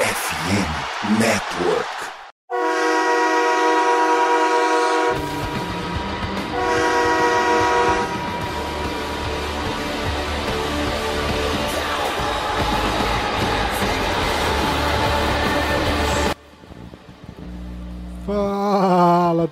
FM Network.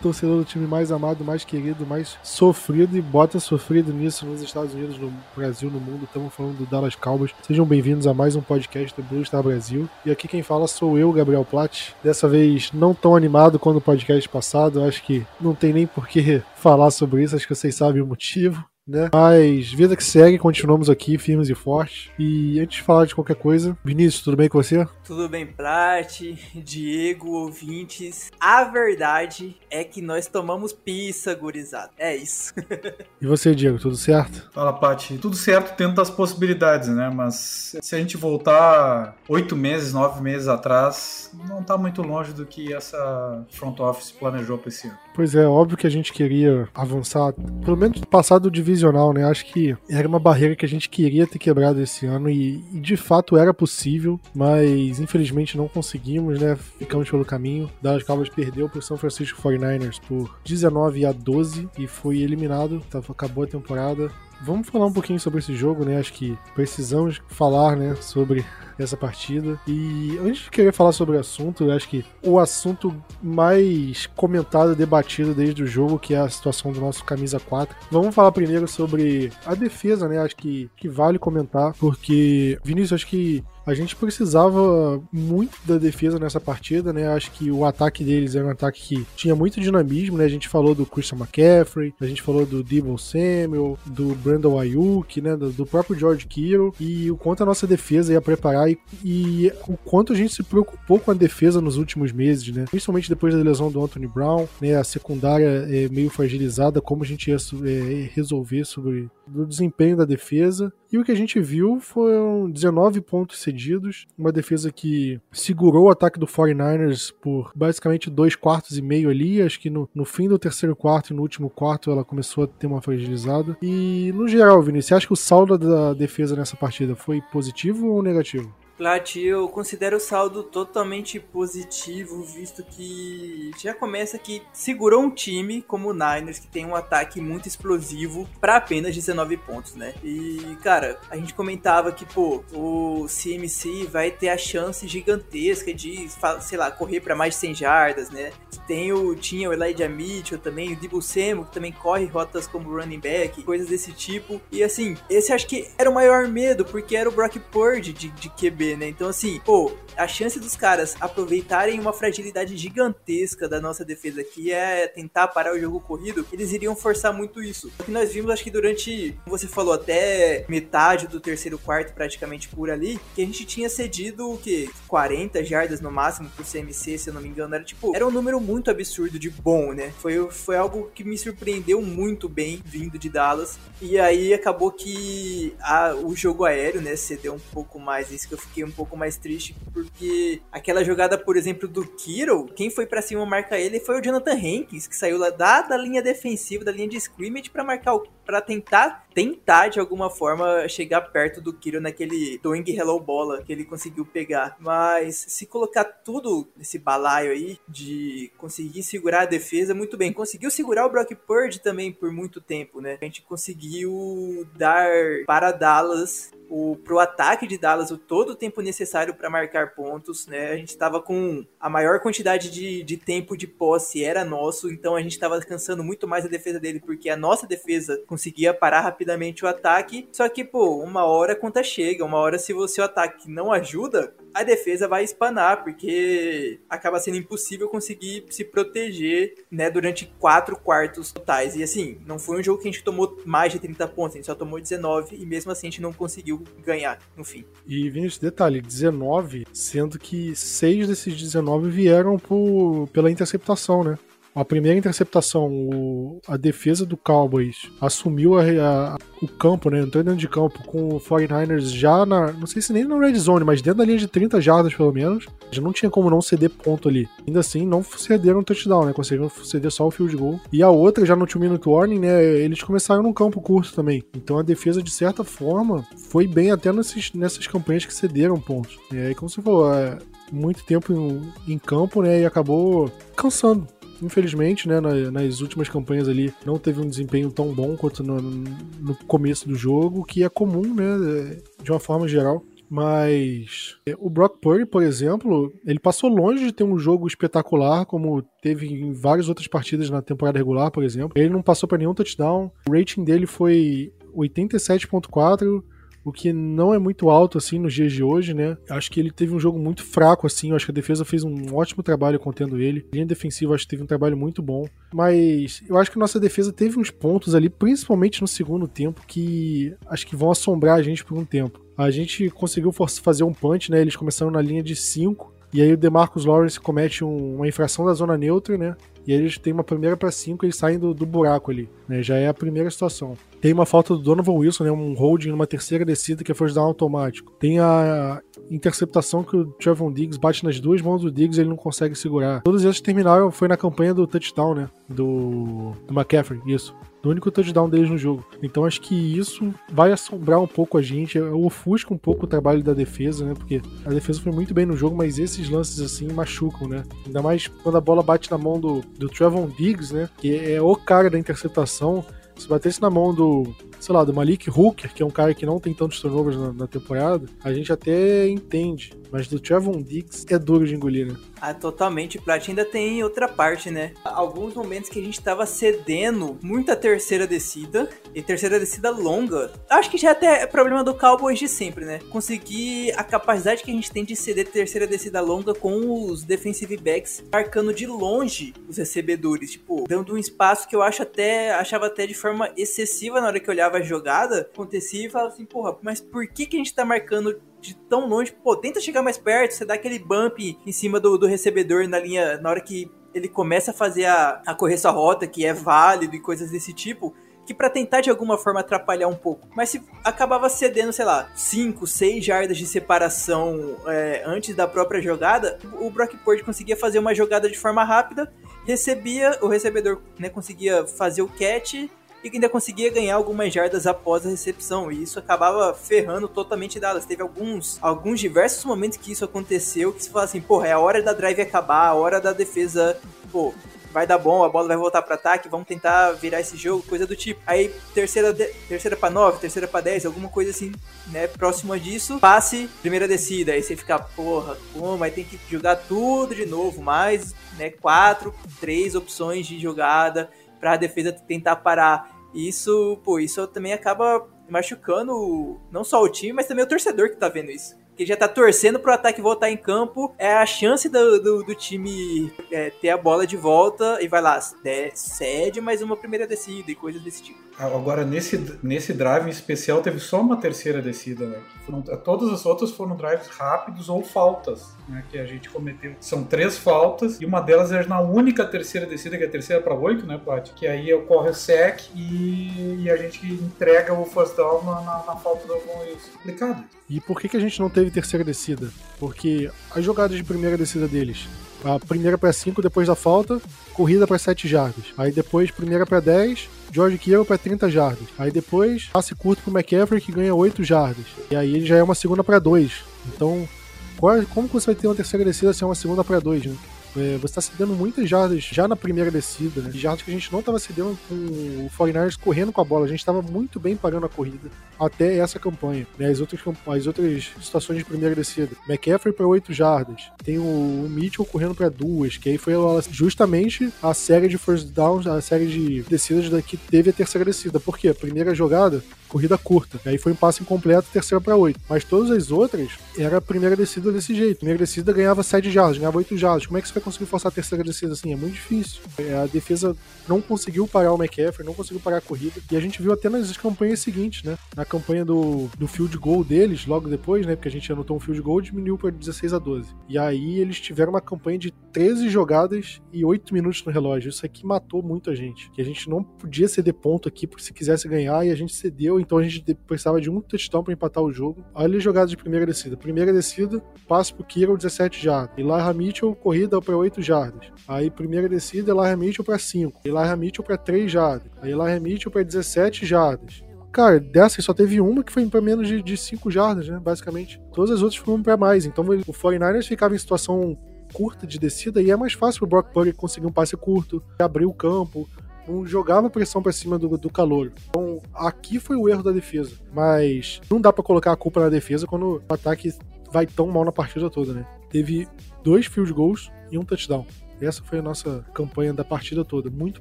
Torcedor do time mais amado, mais querido, mais sofrido e bota sofrido nisso nos Estados Unidos, no Brasil, no mundo. Estamos falando do Dallas Cowboys. Sejam bem-vindos a mais um podcast do Blue Star Brasil. E aqui quem fala sou eu, Gabriel Platt. Dessa vez não tão animado quanto o podcast passado. Acho que não tem nem por que falar sobre isso, acho que vocês sabem o motivo né? Mas vida que segue, continuamos aqui firmes e fortes. E antes de falar de qualquer coisa, Vinícius, tudo bem com você? Tudo bem, Plat, Diego, ouvintes. A verdade é que nós tomamos pizza, gurizada. É isso. e você, Diego, tudo certo? Fala, Plat. Tudo certo dentro das possibilidades, né? Mas se a gente voltar oito meses, nove meses atrás, não tá muito longe do que essa front office planejou para esse ano. Pois é, óbvio que a gente queria avançar, pelo menos passar do divisional, né? Acho que era uma barreira que a gente queria ter quebrado esse ano e, e de fato era possível, mas infelizmente não conseguimos, né? Ficamos pelo caminho. Dallas Cowboys perdeu para o São Francisco 49ers por 19 a 12 e foi eliminado, acabou a temporada. Vamos falar um pouquinho sobre esse jogo, né? Acho que precisamos falar, né, sobre essa partida. E antes de querer falar sobre o assunto, acho que o assunto mais comentado debatido desde o jogo, que é a situação do nosso camisa 4. Vamos falar primeiro sobre a defesa, né? Acho que, que vale comentar, porque, Vinícius, acho que a gente precisava muito da defesa nessa partida, né? Acho que o ataque deles era um ataque que tinha muito dinamismo, né? A gente falou do Christian McCaffrey, a gente falou do Debo Samuel, do Brandon Ayuk, né? Do, do, próprio George Kittle e o quanto a nossa defesa ia preparar e, e, o quanto a gente se preocupou com a defesa nos últimos meses, né? Principalmente depois da lesão do Anthony Brown, né? A secundária é meio fragilizada, como a gente ia é, resolver sobre o desempenho da defesa. E o que a gente viu foram 19 pontos cedidos, uma defesa que segurou o ataque do 49ers por basicamente dois quartos e meio ali. Acho que no, no fim do terceiro quarto e no último quarto ela começou a ter uma fragilizada. E no geral, Vinícius, você acha que o saldo da defesa nessa partida foi positivo ou negativo? Plat, eu considero o saldo totalmente positivo, visto que já começa que segurou um time como o Niners, que tem um ataque muito explosivo, para apenas 19 pontos, né? E, cara, a gente comentava que, pô, o CMC vai ter a chance gigantesca de, sei lá, correr para mais de 100 jardas, né? Tem o, tinha o Elijah Mitchell também, o Debo Samuel, que também corre rotas como running back, coisas desse tipo. E, assim, esse acho que era o maior medo, porque era o Brock Purdy de, de QB né? Então, assim, pô, a chance dos caras aproveitarem uma fragilidade gigantesca da nossa defesa, que é tentar parar o jogo corrido, eles iriam forçar muito isso. O que nós vimos, acho que durante, como você falou, até metade do terceiro quarto, praticamente por ali, que a gente tinha cedido o quê? 40 jardas no máximo pro CMC, se eu não me engano. Era tipo, era um número muito absurdo de bom, né? Foi, foi algo que me surpreendeu muito bem vindo de Dallas. E aí acabou que a, o jogo aéreo, né, cedeu um pouco mais. Isso que eu fiquei fiquei um pouco mais triste, porque aquela jogada, por exemplo, do Kiro, quem foi para cima marcar ele foi o Jonathan Hankins, que saiu lá da, da linha defensiva, da linha de scrimmage para marcar o para tentar tentar de alguma forma chegar perto do Kiro naquele Doing Hello Bola que ele conseguiu pegar. Mas se colocar tudo nesse balaio aí de conseguir segurar a defesa, muito bem. Conseguiu segurar o Brock Purdy também por muito tempo, né? A gente conseguiu dar para Dallas o, pro ataque de Dallas o todo o tempo necessário para marcar pontos, né? A gente estava com a maior quantidade de, de tempo de posse era nosso, então a gente estava cansando muito mais a defesa dele, porque a nossa defesa conseguia parar rapidamente o ataque. Só que, pô, uma hora a conta chega, uma hora se você o ataque não ajuda, a defesa vai espanar, porque acaba sendo impossível conseguir se proteger, né, durante quatro quartos totais. E assim, não foi um jogo que a gente tomou mais de 30 pontos, a gente só tomou 19 e mesmo assim a gente não conseguiu ganhar no fim. E Vinícius, detalhe, 19, sendo que seis desses 19 vieram por, pela interceptação, né? A primeira interceptação, o, a defesa do Cowboys assumiu a, a, o campo, né? Entrou dentro de campo com o 49ers já na. Não sei se nem na red zone, mas dentro da linha de 30 jardas, pelo menos. Já não tinha como não ceder ponto ali. Ainda assim, não cederam touchdown, né? Conseguiram ceder só o field goal. E a outra, já no 2 minute warning, né? Eles começaram num campo curto também. Então a defesa, de certa forma, foi bem até nesses, nessas campanhas que cederam pontos. E aí, como você falou, é, muito tempo em, em campo, né? E acabou cansando infelizmente, né, nas últimas campanhas ali, não teve um desempenho tão bom quanto no, no, começo do jogo, que é comum, né, de uma forma geral. Mas é, o Brock Purdy, por exemplo, ele passou longe de ter um jogo espetacular, como teve em várias outras partidas na temporada regular, por exemplo. Ele não passou para nenhum touchdown. O rating dele foi 87.4 o que não é muito alto assim nos dias de hoje, né? Acho que ele teve um jogo muito fraco assim, eu acho que a defesa fez um ótimo trabalho contendo ele. A linha defensiva acho que teve um trabalho muito bom, mas eu acho que a nossa defesa teve uns pontos ali, principalmente no segundo tempo, que acho que vão assombrar a gente por um tempo. A gente conseguiu fazer um punch, né? Eles começaram na linha de 5. E aí o DeMarcus Lawrence comete um, uma infração da zona neutra, né? E eles têm uma primeira para cinco, eles saem do, do buraco ali, né? Já é a primeira situação. Tem uma falta do Donovan Wilson, né? Um holding numa terceira descida que é first down automático. Tem a interceptação que o Trevon Diggs bate nas duas mãos do Diggs e ele não consegue segurar. Todos esses terminaram, foi na campanha do touchdown, né? Do, do McCaffrey, isso do único touchdown deles no jogo. Então acho que isso vai assombrar um pouco a gente, ofusca um pouco o trabalho da defesa, né? Porque a defesa foi muito bem no jogo, mas esses lances assim machucam, né? Ainda mais quando a bola bate na mão do, do Trevon Diggs, né? Que é o cara da interceptação. Se batesse na mão do, sei lá, do Malik Hooker, que é um cara que não tem tantos turnovers na, na temporada, a gente até entende. Mas do Trevon Diggs é duro de engolir, né? Ah, totalmente. Plat ainda tem outra parte, né? Alguns momentos que a gente tava cedendo muita terceira descida e terceira descida longa. Acho que já até é problema do Cowboys de sempre, né? Conseguir a capacidade que a gente tem de ceder terceira descida longa com os defensive backs marcando de longe os recebedores, tipo, dando um espaço que eu acho até achava até de forma excessiva na hora que eu olhava a jogada, acontecia e falava assim, porra, mas por que que a gente tá marcando de tão longe, pô, tenta chegar mais perto, você dá aquele bump em cima do, do recebedor na linha, na hora que ele começa a fazer a, a correr essa rota, que é válido e coisas desse tipo, que para tentar de alguma forma atrapalhar um pouco. Mas se acabava cedendo, sei lá, 5, 6 jardas de separação é, antes da própria jogada, o Brock Purdy conseguia fazer uma jogada de forma rápida, recebia, o recebedor né, conseguia fazer o catch e ainda conseguia ganhar algumas jardas após a recepção. E isso acabava ferrando totalmente Dallas. Teve alguns, alguns diversos momentos que isso aconteceu que se fala assim, porra, é a hora da drive acabar, a hora da defesa, pô, vai dar bom, a bola vai voltar para ataque, vamos tentar virar esse jogo, coisa do tipo. Aí terceira terceira para 9, terceira para 10, alguma coisa assim, né, próxima disso. Passe, primeira descida, aí você fica, porra, como, aí tem que jogar tudo de novo, mais, né, quatro, três opções de jogada para a defesa tentar parar. Isso, pô, isso também acaba machucando não só o time, mas também o torcedor que tá vendo isso que já tá torcendo pro ataque voltar em campo, é a chance do, do, do time é, ter a bola de volta e vai lá, é, cede mais uma primeira descida e coisas desse tipo. Agora, nesse, nesse drive em especial, teve só uma terceira descida, né? Foram, todas as outras foram drives rápidos ou faltas, né? Que a gente cometeu. São três faltas e uma delas é na única terceira descida, que é a terceira para oito, né, Plat? Que aí ocorre o sec e, e a gente entrega o first down na, na, na falta do Von Wilson. Complicado. E por que, que a gente não teve terceira descida? Porque as jogadas de primeira descida deles a primeira para 5 depois da falta, corrida para 7 jardas. Aí depois, primeira para 10, George Kittle para 30 jardas. Aí depois, passe curto pro McCaffrey que ganha 8 jardas. E aí ele já é uma segunda para 2. Então, qual, como você vai ter uma terceira descida se é uma segunda para 2, né? É, você está cedendo muitas jardas já na primeira descida, né? Jardas que a gente não estava cedendo com o 49ers correndo com a bola. A gente estava muito bem parando a corrida até essa campanha. Né? As, outras, as outras situações de primeira descida. McCaffrey para 8 jardas. Tem o, o Mitchell correndo para duas, que aí foi justamente a série de first downs, a série de descidas que teve a terceira descida. Por quê? Primeira jogada, corrida curta. Aí foi um passe incompleto, terceira para 8. Mas todas as outras era a primeira descida desse jeito. Primeira descida ganhava 7 jardas, ganhava 8 jardas. Como é que você vai conseguir forçar a terceira descida assim? É muito difícil. É, a defesa não conseguiu parar o McCaffrey, não conseguiu parar a corrida. E a gente viu até nas campanhas seguintes, né? Na campanha do, do field goal deles, logo depois, né? Porque a gente anotou um field goal, diminuiu para 16 a 12. E aí eles tiveram uma campanha de 13 jogadas e 8 minutos no relógio. Isso aqui matou muita gente. Que a gente não podia ceder ponto aqui porque se quisesse ganhar e a gente cedeu, então a gente precisava de um touchdown para empatar o jogo. Olha as jogadas de primeira descida. Primeira descida, passe pro Kiro, 17 jardas. Elijah Mitchell, corrida para 8 jardas. Aí primeira descida, Elijah Mitchell para 5. Elijah Mitchell para 3 jardas. Aí Elijah Mitchell para 17 jardas. Cara, dessas só teve uma que foi pra menos de 5 jardas, né? Basicamente. Todas as outras foram pra mais. Então o 49ers ficava em situação curta de descida e é mais fácil pro Brock Purdy conseguir um passe curto, abrir o campo, não jogava pressão para cima do, do calor. Então, aqui foi o erro da defesa. Mas não dá para colocar a culpa na defesa quando o ataque vai tão mal na partida toda, né? Teve dois field goals e um touchdown. Essa foi a nossa campanha da partida toda. Muito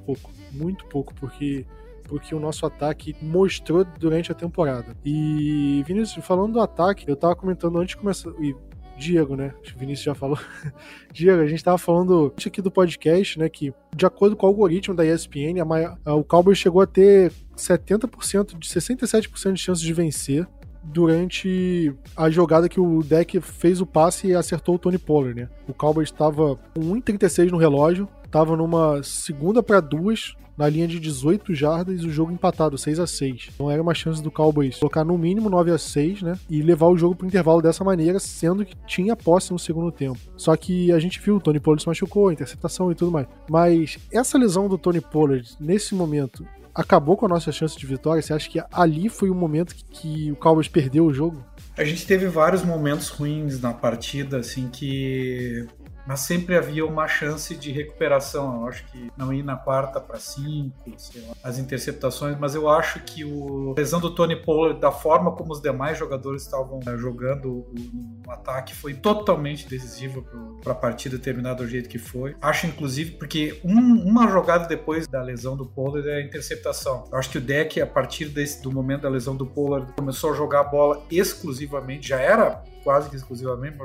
pouco, muito pouco, porque porque o nosso ataque mostrou durante a temporada. E Vinícius, falando do ataque, eu tava comentando antes de começar, e Diego, né? O Vinícius já falou. Diego, a gente tava falando aqui do podcast, né? Que de acordo com o algoritmo da ESPN, a, o Cowboys chegou a ter 70%, de 67% de chances de vencer durante a jogada que o deck fez o passe e acertou o Tony Pollard, né? O Cowboys estava com 1,36 no relógio, estava numa segunda para duas na linha de 18 jardas o jogo empatado, 6 a 6 Então era uma chance do Cowboys colocar no mínimo 9 a 6 né? E levar o jogo pro intervalo dessa maneira, sendo que tinha posse no segundo tempo. Só que a gente viu, o Tony Pollard se machucou, interceptação e tudo mais. Mas essa lesão do Tony Pollard, nesse momento, acabou com a nossa chance de vitória? Você acha que ali foi o momento que, que o Cowboys perdeu o jogo? A gente teve vários momentos ruins na partida, assim, que mas sempre havia uma chance de recuperação. Eu acho que não ir na quarta para cinco, as interceptações, mas eu acho que o lesão do Tony Pollard, da forma como os demais jogadores estavam eh, jogando o, o ataque, foi totalmente decisiva para a partida terminar do jeito que foi. Acho, inclusive, porque um, uma jogada depois da lesão do Pollard é a interceptação. Eu acho que o deck, a partir desse, do momento da lesão do Pollard, começou a jogar a bola exclusivamente, já era quase que exclusivamente,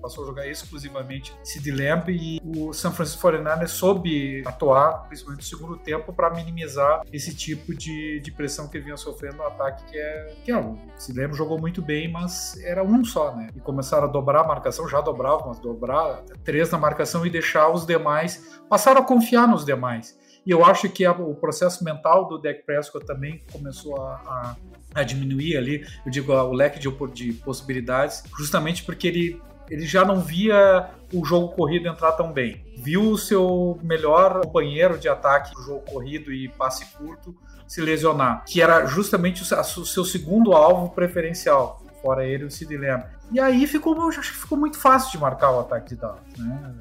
passou a jogar exclusivamente Sid Lamb e o San Francisco 49ers soube atuar, principalmente no segundo tempo, para minimizar esse tipo de, de pressão que ele vinha sofrendo no ataque, que é, que é o Sid Lamb jogou muito bem, mas era um só, né? E começaram a dobrar a marcação, já dobravam, mas dobrar três na marcação e deixar os demais, passaram a confiar nos demais. E eu acho que a, o processo mental do Dak Prescott também começou a, a, a diminuir ali, eu digo, o leque de, de possibilidades, justamente porque ele, ele já não via o jogo corrido entrar tão bem. Viu o seu melhor companheiro de ataque jogo corrido e passe curto se lesionar, que era justamente o, seu segundo alvo preferencial, fora ele o Sid Lamb. E aí ficou, ficou muito fácil de marcar o ataque de Dallas, né?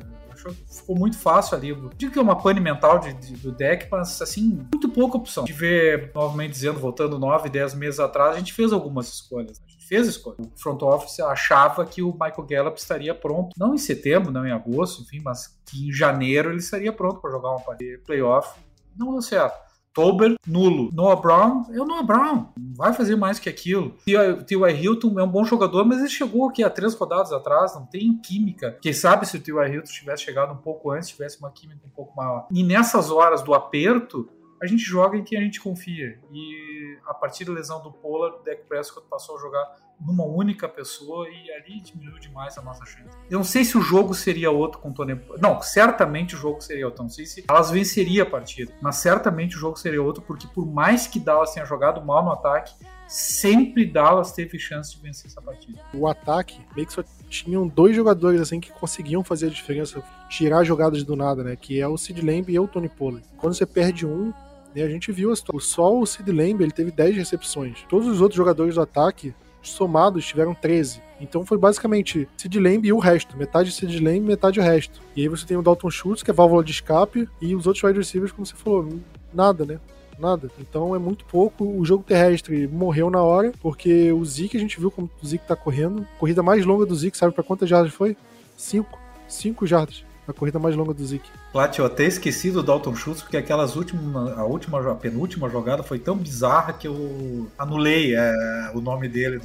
Ficou muito fácil ali. Digo que é uma pane mental de, de, do deck, mas assim, muito pouca opção. De ver, novamente dizendo, voltando 9, 10 meses atrás, a gente fez algumas escolhas. A gente fez escolhas. O front office achava que o Michael Gallup estaria pronto, não em setembro, não em agosto, enfim, mas que em janeiro ele estaria pronto para jogar uma playoff. Não deu certo. Tober, nulo. Noah Brown, é o Noah Brown. Não vai fazer mais que aquilo. T.Y. Hilton é um bom jogador, mas ele chegou aqui há três rodadas atrás, não tem química. Quem sabe se o T.Y. Hilton tivesse chegado um pouco antes, tivesse uma química um pouco maior. E nessas horas do aperto, a gente joga em quem a gente confia. E a partir da lesão do Pollard, o Dak Prescott passou a jogar numa única pessoa e ali diminuiu demais a nossa chance. Eu não sei se o jogo seria outro com o Tony. Não, certamente o jogo seria outro. Não sei se elas venceria a partida, mas certamente o jogo seria outro porque por mais que Dallas tenha jogado mal no ataque, sempre Dallas teve chance de vencer essa partida. O ataque meio que só tinham dois jogadores assim que conseguiam fazer a diferença, tirar jogadas do nada, né? Que é o Sid Lamb e o Tony Pollard. Quando você perde um, a gente viu a situação. Só o Sid Lamb ele teve 10 recepções. Todos os outros jogadores do ataque somados tiveram 13. Então foi basicamente Sid Lamb e o resto. Metade Sid Lamb, metade o resto. E aí você tem o Dalton Schultz, que é válvula de escape, e os outros wide receivers, como você falou, nada, né? Nada. Então é muito pouco. O jogo terrestre morreu na hora, porque o Zeke, a gente viu como o Zeke tá correndo. Corrida mais longa do Zeke, sabe para quantas jardas foi? Cinco. Cinco jardas a corrida mais longa do Zeke. Plat, eu até esqueci do Dalton Schultz, porque aquelas últimas, a última, a penúltima jogada foi tão bizarra que eu anulei é, o nome dele.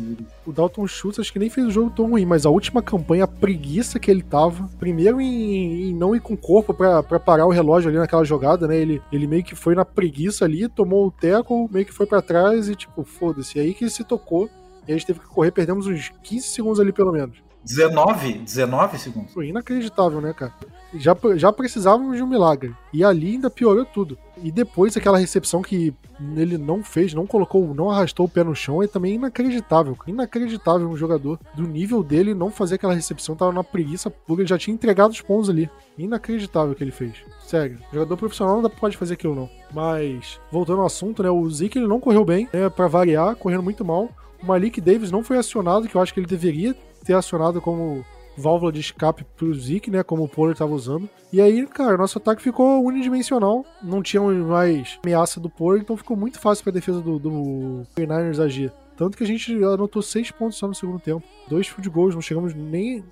O Dalton Schultz acho que nem fez o jogo tão ruim, mas a última campanha, a preguiça que ele tava, primeiro em, em não ir com o corpo para parar o relógio ali naquela jogada, né? Ele, ele meio que foi na preguiça ali, tomou o teco, meio que foi para trás e tipo, foda-se. Aí que ele se tocou e a gente teve que correr, perdemos uns 15 segundos ali pelo menos. 19? 19 segundos. Foi inacreditável, né, cara? já, já precisávamos de um milagre. E ali ainda piorou tudo. E depois aquela recepção que ele não fez, não colocou, não arrastou o pé no chão, é também inacreditável. Inacreditável um jogador do nível dele não fazer aquela recepção, tava na preguiça pura, ele já tinha entregado os pontos ali. Inacreditável o que ele fez. Sério, jogador profissional não pode fazer aquilo não. Mas, voltando ao assunto, né, o Zeke ele não correu bem, né, para variar, correndo muito mal. O Malik Davis não foi acionado, que eu acho que ele deveria ter acionado como válvula de escape pro Zeke, né? Como o Pollard tava usando. E aí, cara, nosso ataque ficou unidimensional. Não tinha mais ameaça do Pollard, então ficou muito fácil pra defesa do, do Niners agir. Tanto que a gente anotou seis pontos só no segundo tempo. Dois field goals, não chegamos nem.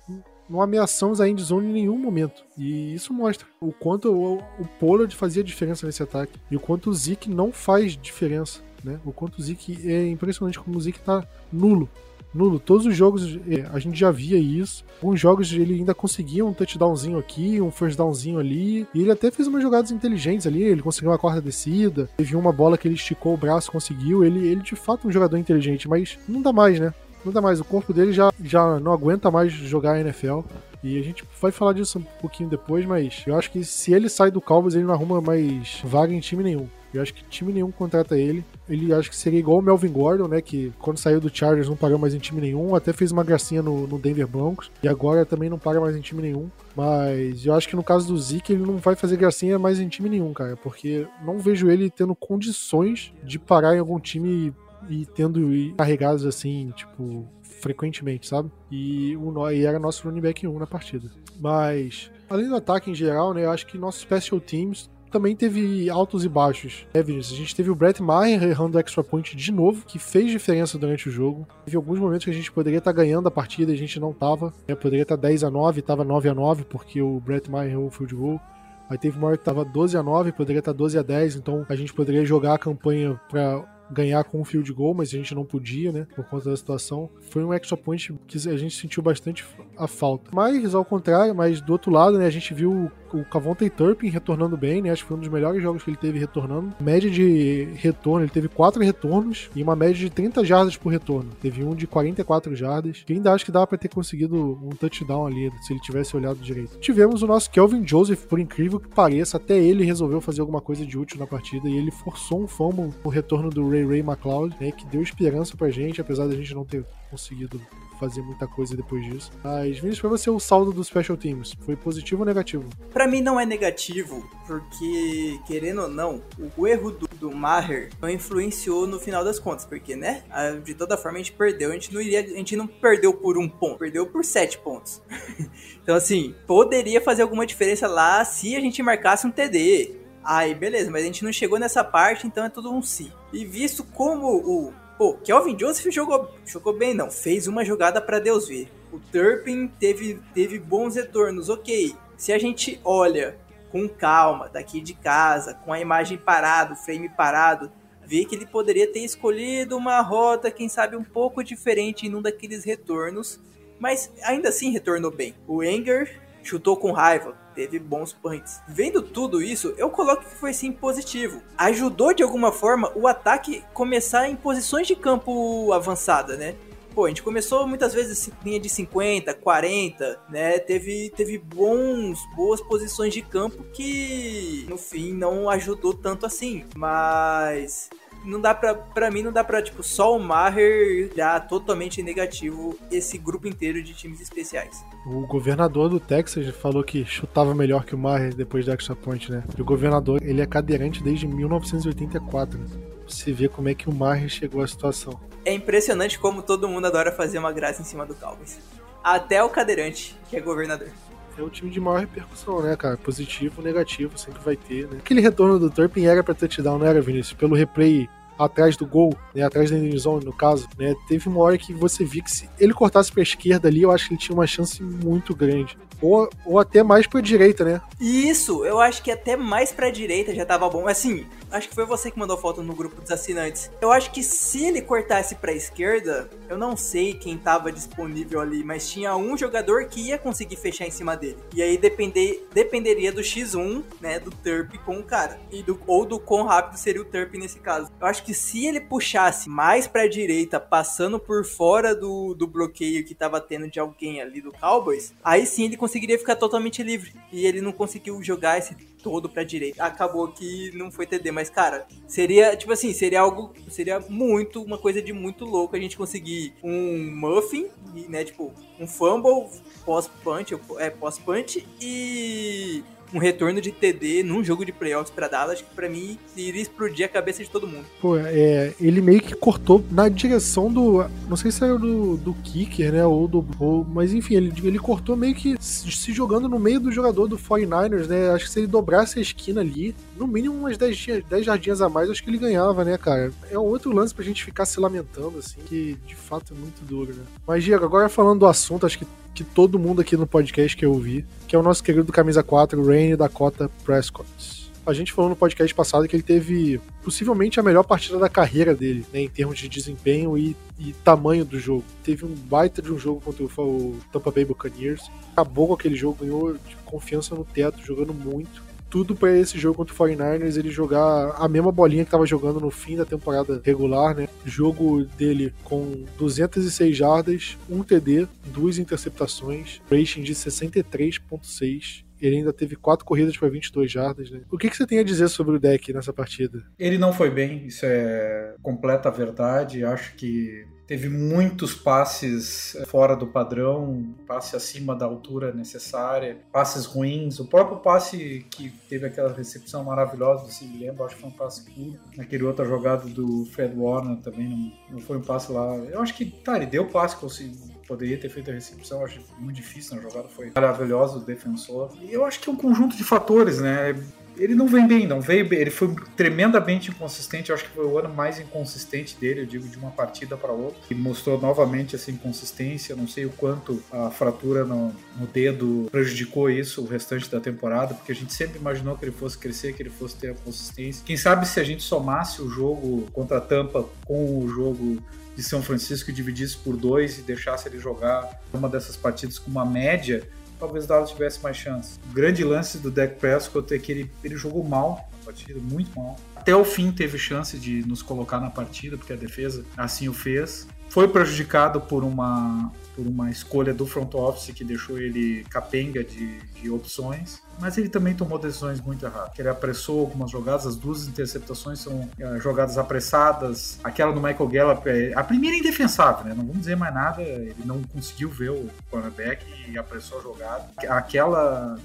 Não ameaçamos a endzone em nenhum momento. E isso mostra o quanto o, o Pollard fazia diferença nesse ataque. E o quanto o Zeke não faz diferença. Né? O quanto o Zeke é impressionante como o Zeke tá nulo nulo. Todos os jogos é, a gente já via isso. Alguns jogos ele ainda conseguia um touchdownzinho aqui, um first downzinho ali. E ele até fez umas jogadas inteligentes ali. Ele conseguiu uma quarta descida. Teve uma bola que ele esticou o braço, conseguiu. Ele, ele de fato é um jogador inteligente, mas não dá mais, né? Não dá mais. O corpo dele já, já não aguenta mais jogar a NFL. E a gente vai falar disso um pouquinho depois, mas eu acho que se ele sai do Cowboys, ele não arruma mais vaga em time nenhum. Eu acho que time nenhum contrata ele. Ele acho que seria igual o Melvin Gordon, né? Que quando saiu do Chargers não pagou mais em time nenhum. Até fez uma gracinha no, no Denver Broncos. E agora também não paga mais em time nenhum. Mas eu acho que no caso do Zeke, ele não vai fazer gracinha mais em time nenhum, cara. Porque não vejo ele tendo condições de parar em algum time e tendo carregados assim, tipo, frequentemente, sabe? E, o, e era nosso running back 1 na partida. Mas, além do ataque em geral, né? Eu acho que nossos special teams também teve altos e baixos. É, Vinícius, a gente teve o Brett Maher errando extra point de novo, que fez diferença durante o jogo. Teve alguns momentos que a gente poderia estar tá ganhando a partida e a gente não tava. É, poderia estar tá 10 a 9 estava 9 a 9 porque o Brett Maher errou o field goal. Aí teve uma hora que tava 12 a 9, poderia estar tá 12 a 10, então a gente poderia jogar a campanha para ganhar com um field goal, mas a gente não podia, né, por conta da situação. Foi um extra point que a gente sentiu bastante a falta. Mas ao contrário, mas do outro lado, né, a gente viu o Cavonte Turpin retornando bem, né? Acho que foi um dos melhores jogos que ele teve retornando. Média de retorno, ele teve 4 retornos e uma média de 30 jardas por retorno. Teve um de 44 jardas. Que ainda acho que dava para ter conseguido um touchdown ali, se ele tivesse olhado direito. Tivemos o nosso Kelvin Joseph, por incrível que pareça, até ele resolveu fazer alguma coisa de útil na partida e ele forçou um fumble no retorno do Ray Ray McLeod, né? Que deu esperança pra gente, apesar da gente não ter conseguido fazer muita coisa depois disso. Mas, Vinícius, pra você, o saldo dos Special Teams foi positivo ou negativo? Para mim não é negativo, porque, querendo ou não, o erro do, do Maher não influenciou no final das contas, porque, né, de toda forma a gente perdeu, a gente não iria, a gente não perdeu por um ponto, perdeu por sete pontos. então, assim, poderia fazer alguma diferença lá se a gente marcasse um TD. Aí, beleza, mas a gente não chegou nessa parte, então é tudo um si. E visto como o Pô, Kelvin Joseph jogou, jogou bem, não. Fez uma jogada para Deus ver. O Turpin teve, teve bons retornos, ok. Se a gente olha com calma, daqui de casa, com a imagem parada, o frame parado, vê que ele poderia ter escolhido uma rota, quem sabe um pouco diferente em um daqueles retornos, mas ainda assim retornou bem. O Enger chutou com raiva, teve bons punts. Vendo tudo isso, eu coloco que foi sim positivo. Ajudou de alguma forma o ataque começar em posições de campo avançada, né? Pô, a gente começou muitas vezes linha de 50, 40, né? Teve, teve bons, boas posições de campo que no fim não ajudou tanto assim. Mas não dá pra, pra mim, não dá pra, tipo, só o Maher já totalmente negativo esse grupo inteiro de times especiais. O governador do Texas falou que chutava melhor que o Maher depois da extra point, né? E o governador, ele é cadeirante desde 1984. Você vê como é que o Maher chegou à situação. É impressionante como todo mundo adora fazer uma graça em cima do Cowboys. Até o cadeirante, que é governador é o time de maior repercussão, né, cara? Positivo, negativo, sempre vai ter, né? Aquele retorno do Turpin era pra touchdown, não era, Vinícius? Pelo replay atrás do gol, né, atrás da zone, no caso, né, teve uma hora que você viu que se ele cortasse pra esquerda ali, eu acho que ele tinha uma chance muito grande. Ou, ou até mais pra direita, né? Isso, eu acho que até mais pra direita já tava bom. Assim, acho que foi você que mandou foto no grupo dos assinantes. Eu acho que se ele cortasse pra esquerda, eu não sei quem tava disponível ali, mas tinha um jogador que ia conseguir fechar em cima dele. E aí depender, dependeria do X1, né, do Turp com o cara. E do, ou do quão rápido seria o Turp nesse caso. Eu acho que se ele puxasse mais pra direita, passando por fora do, do bloqueio que tava tendo de alguém ali do Cowboys, aí sim ele conseguiria ficar totalmente livre. E ele não conseguiu jogar esse todo pra direita. Acabou que não foi TD, mas cara, seria, tipo assim, seria algo, seria muito, uma coisa de muito louco a gente conseguir um muffin, né, tipo, um fumble pós-punch, é, pós-punch e um retorno de TD num jogo de playoffs para Dallas, que para mim iria explodir a cabeça de todo mundo. Pô, é, ele meio que cortou na direção do. Não sei se era do, do kicker, né? Ou do. Ou, mas enfim, ele, ele cortou meio que se jogando no meio do jogador do 49ers, né? Acho que se ele dobrasse a esquina ali, no mínimo umas 10, 10 jardinhas a mais, acho que ele ganhava, né, cara? É um outro lance pra gente ficar se lamentando, assim, que de fato é muito duro, né? Mas, Diego, agora falando do assunto, acho que que todo mundo aqui no podcast que eu ouvi, que é o nosso querido Camisa 4, Rainy Dakota Prescott. A gente falou no podcast passado que ele teve possivelmente a melhor partida da carreira dele, né, em termos de desempenho e, e, tamanho do jogo. Teve um baita de um jogo contra o Tampa Bay Buccaneers. Acabou com aquele jogo, ganhou confiança no teto, jogando muito tudo para esse jogo contra o 49ers ele jogar a mesma bolinha que estava jogando no fim da temporada regular, né? Jogo dele com 206 jardas, um TD, duas interceptações, rating de 63.6 ele ainda teve quatro corridas para 22 jardas. Né? O que, que, você tem a dizer sobre o deck nessa partida? Ele não foi bem, isso é completa verdade. Acho que teve muitos passes eh, fora do padrão, passe acima da altura necessária, passes ruins. O próprio passe que teve aquela recepção maravilhosa do Sid Lamb, acho que foi um passe puro. Naquele outra jogada do Fred Warner também não, não foi um passe lá. Eu acho que, tá, ele deu passe eu poderia ter feito a recepção, acho muito difícil, na jogada foi maravilhosa do defensor. E eu acho que é um conjunto de fatores, né? ele não vem bem, não veio bem. Ele foi tremendamente inconsistente. Eu acho que foi o ano mais inconsistente dele, eu digo, de uma partida para outra. E mostrou novamente essa inconsistência. Não sei o quanto a fratura no, no, dedo prejudicou isso o restante da temporada, porque a gente sempre imaginou que ele fosse crescer, que ele fosse ter a consistência. Quem sabe se a gente somasse o jogo contra a Tampa com o jogo de São Francisco e dividisse por dois e deixasse ele jogar uma dessas partidas com uma média talvez o Dallas tivesse mais chance. O grande lance do Dak Prescott é que ele, ele jogou mal na partida, muito mal. Até o fim teve chance de nos colocar na partida, porque a defesa assim o fez. Foi prejudicado por uma, por uma escolha do front office que deixou ele capenga de, de opções, mas ele também tomou decisões muito erradas. Ele apressou algumas jogadas, as duas interceptações são é, jogadas apressadas. Aquela do Michael Gallup, é, a primeira é indefensável, né? Não vamos dizer mais nada, ele não conseguiu ver o cornerback e apressou a jogada. Aquela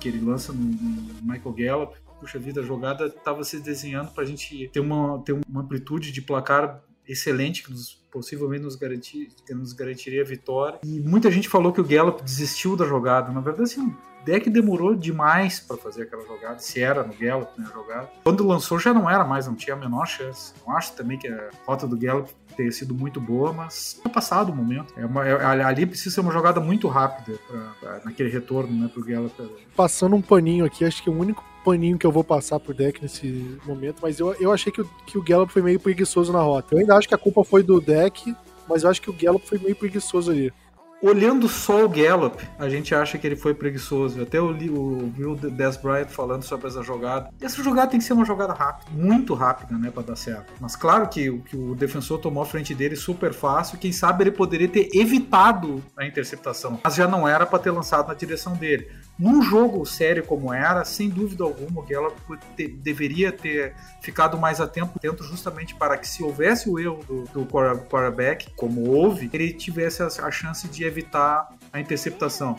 que ele lança no, no Michael Gallup, puxa vida, a jogada estava se desenhando para a gente ter uma, ter uma amplitude de placar excelente que nos, possivelmente nos, garantir, nos garantiria a vitória. E muita gente falou que o Gallup desistiu da jogada. Na verdade, assim, o deck demorou demais para fazer aquela jogada, se era no Gallup, né, jogada. Quando lançou já não era mais, não tinha a menor chance. Não acho também que a rota do Gallup tenha sido muito boa, mas é passado o momento. É uma, é, ali precisa ser uma jogada muito rápida pra, pra, naquele retorno né, pro Gallup. Passando um paninho aqui, acho que o único paninho que eu vou passar pro deck nesse momento, mas eu, eu achei que o, que o Gallup foi meio preguiçoso na rota. Eu ainda acho que a culpa foi do deck, mas eu acho que o Gallup foi meio preguiçoso ali. Olhando só o Gallup, a gente acha que ele foi preguiçoso. Até eu li o, o Des falando sobre essa jogada. Essa jogada tem que ser uma jogada rápida, muito rápida, né, para dar certo. Mas claro que, que o defensor tomou a frente dele super fácil. Quem sabe ele poderia ter evitado a interceptação, mas já não era para ter lançado na direção dele. Num jogo sério como era, sem dúvida alguma, o Gallup deveria ter ficado mais atento, atento justamente para que se houvesse o erro do, do quarterback, como houve, ele tivesse a, a chance de evitar a interceptação.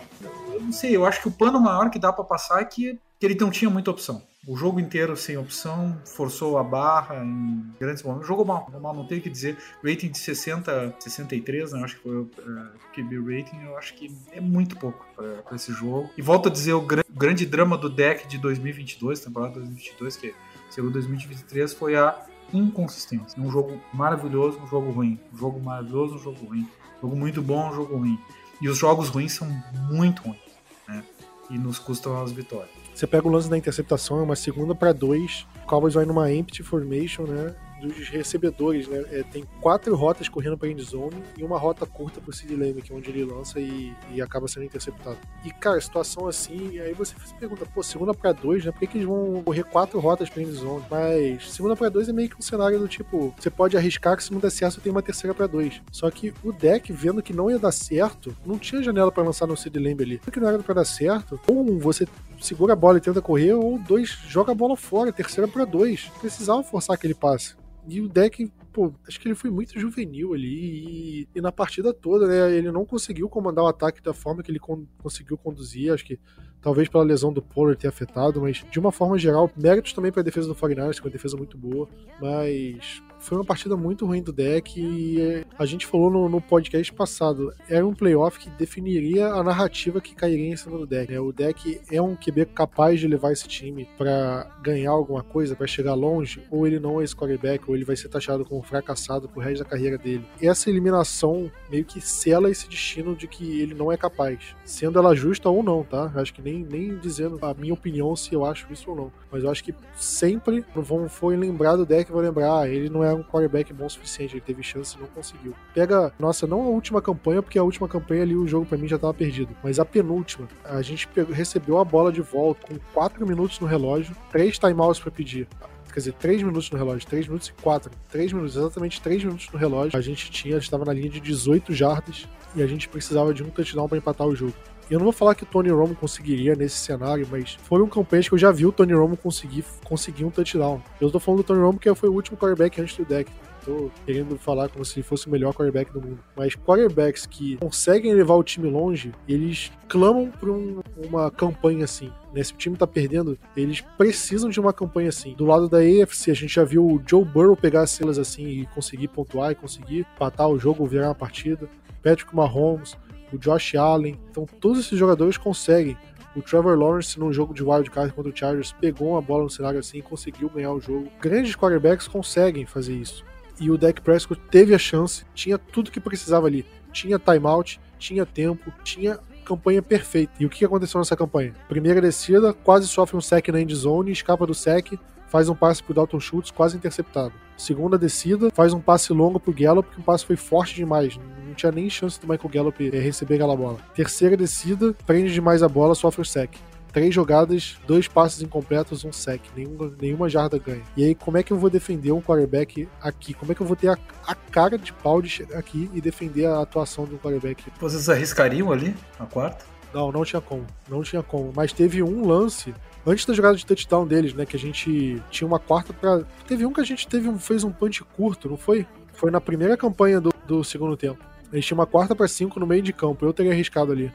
Eu não sei, eu acho que o pano maior que dá para passar é que, que ele não tinha muita opção o jogo inteiro sem opção, forçou a barra em grandes momentos. Jogou mal, mal não tenho que dizer. Rating de 60, 63, né? acho que foi o uh, QB rating, eu acho que é muito pouco para esse jogo. E volto a dizer, o grande drama do deck de 2022, temporada 2022, que segundo 2023, foi a inconsistência. Um jogo maravilhoso, um jogo ruim. Um jogo maravilhoso, um jogo ruim. Um jogo muito bom, um jogo ruim. E os jogos ruins são muito ruins, né? E nos custam as vitórias. Você pega o lance da interceptação, é uma segunda para dois. O Cowboys vai numa empty formation, né? Dos recebedores, né? É, tem quatro rotas correndo para end zone e uma rota curta pro Sid Lamb, que é onde ele lança e, e, acaba sendo interceptado. E, cara, situação assim, aí você se pergunta, pô, segunda para dois, né? Por que, que eles vão correr quatro rotas pra end zone? Mas segunda para dois é meio que um cenário do tipo, você pode arriscar que se não der certo, tem uma terceira para dois. Só que o deck, vendo que não ia dar certo, não tinha janela para lançar no Sid Lamb ali. Porque não era para dar certo, ou um, você segura a bola e tenta correr, ou dois, joga a bola fora, terceira para dois. Precisava forçar aquele passe. E o deck, pô, acho que ele foi muito juvenil ali. E, e, na partida toda, né, ele não conseguiu comandar o ataque da forma que ele con conseguiu conduzir. Acho que talvez pela lesão do Pollard ter afetado, mas de uma forma geral, méritos também para a defesa do 49ers, que é uma defesa muito boa. Mas foi uma partida muito ruim do deck e a gente falou no, no, podcast passado, era um playoff que definiria a narrativa que cairia em cima do deck. Né? O deck é um QB capaz de levar esse time para ganhar alguma coisa, para chegar longe, ou ele não é esse quarterback, ou ele vai ser taxado como fracassado pro resto da carreira dele. Essa eliminação meio que sela esse destino de que ele não é capaz, sendo ela justa ou não, tá? Acho que nem, nem dizendo a minha opinião se eu acho isso ou não, mas eu acho que sempre vão for lembrar do deck, vão lembrar, ele não é é um quarterback bom o suficiente, ele teve chance e não conseguiu. Pega, nossa, não a última campanha, porque a última campanha ali o jogo para mim já tava perdido, mas a penúltima, a gente pegou, recebeu a bola de volta com 4 minutos no relógio, 3 timeouts para pedir quer dizer, 3 minutos no relógio, 3 minutos e 4, 3 minutos, exatamente 3 minutos no relógio. A gente tinha, estava na linha de 18 jardas e a gente precisava de um touchdown para empatar o jogo. Eu não vou falar que o Tony Romo conseguiria nesse cenário, mas foi um que eu já vi o Tony Romo conseguir, conseguir um touchdown. Eu estou falando do Tony Romo que foi o último quarterback antes do deck. Tô querendo falar como se fosse o melhor quarterback do mundo. Mas quarterbacks que conseguem levar o time longe, eles clamam por um, uma campanha assim. Né? Se o time tá perdendo, eles precisam de uma campanha assim. Do lado da AFC, a gente já viu o Joe Burrow pegar as celas assim e conseguir pontuar e conseguir patar o jogo, virar uma partida. Patrick Mahomes, o Josh Allen. Então todos esses jogadores conseguem. O Trevor Lawrence, num jogo de wild card contra o Chargers, pegou uma bola no cenário assim e conseguiu ganhar o jogo. Grandes quarterbacks conseguem fazer isso. E o Dak Prescott teve a chance, tinha tudo que precisava ali. Tinha timeout, tinha tempo, tinha campanha perfeita. E o que aconteceu nessa campanha? Primeira descida, quase sofre um sec na end zone, escapa do sec, faz um passe pro Dalton Schultz, quase interceptado. Segunda descida, faz um passe longo pro Gallup, que o passe foi forte demais. Não tinha nem chance do Michael Gallup eh, receber aquela bola. Terceira descida, prende demais a bola, sofre o sec três jogadas, dois passes incompletos, um sec, nenhuma, nenhuma jarda ganha. E aí, como é que eu vou defender um quarterback aqui? Como é que eu vou ter a, a cara de pau de chegar aqui e defender a atuação um quarterback? Vocês arriscariam ali a quarta? Não, não tinha como. Não tinha como. Mas teve um lance antes da jogada de touchdown deles, né? Que a gente tinha uma quarta para. Teve um que a gente teve um, fez um punch curto, não foi? Foi na primeira campanha do, do segundo tempo. A gente tinha uma quarta para cinco no meio de campo. Eu teria arriscado ali.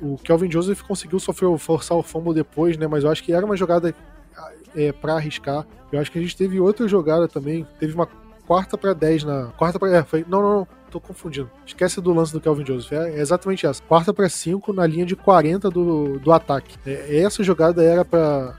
O Kelvin Joseph conseguiu sofrer, forçar o fumble depois, né? Mas eu acho que era uma jogada é, para arriscar. Eu acho que a gente teve outra jogada também. Teve uma quarta para 10 na. Quarta para. É, foi. Não, não, não tô confundindo. Esquece do lance do Kelvin Joseph. É, é exatamente essa. Quarta para 5 na linha de 40 do, do ataque. É, essa jogada era para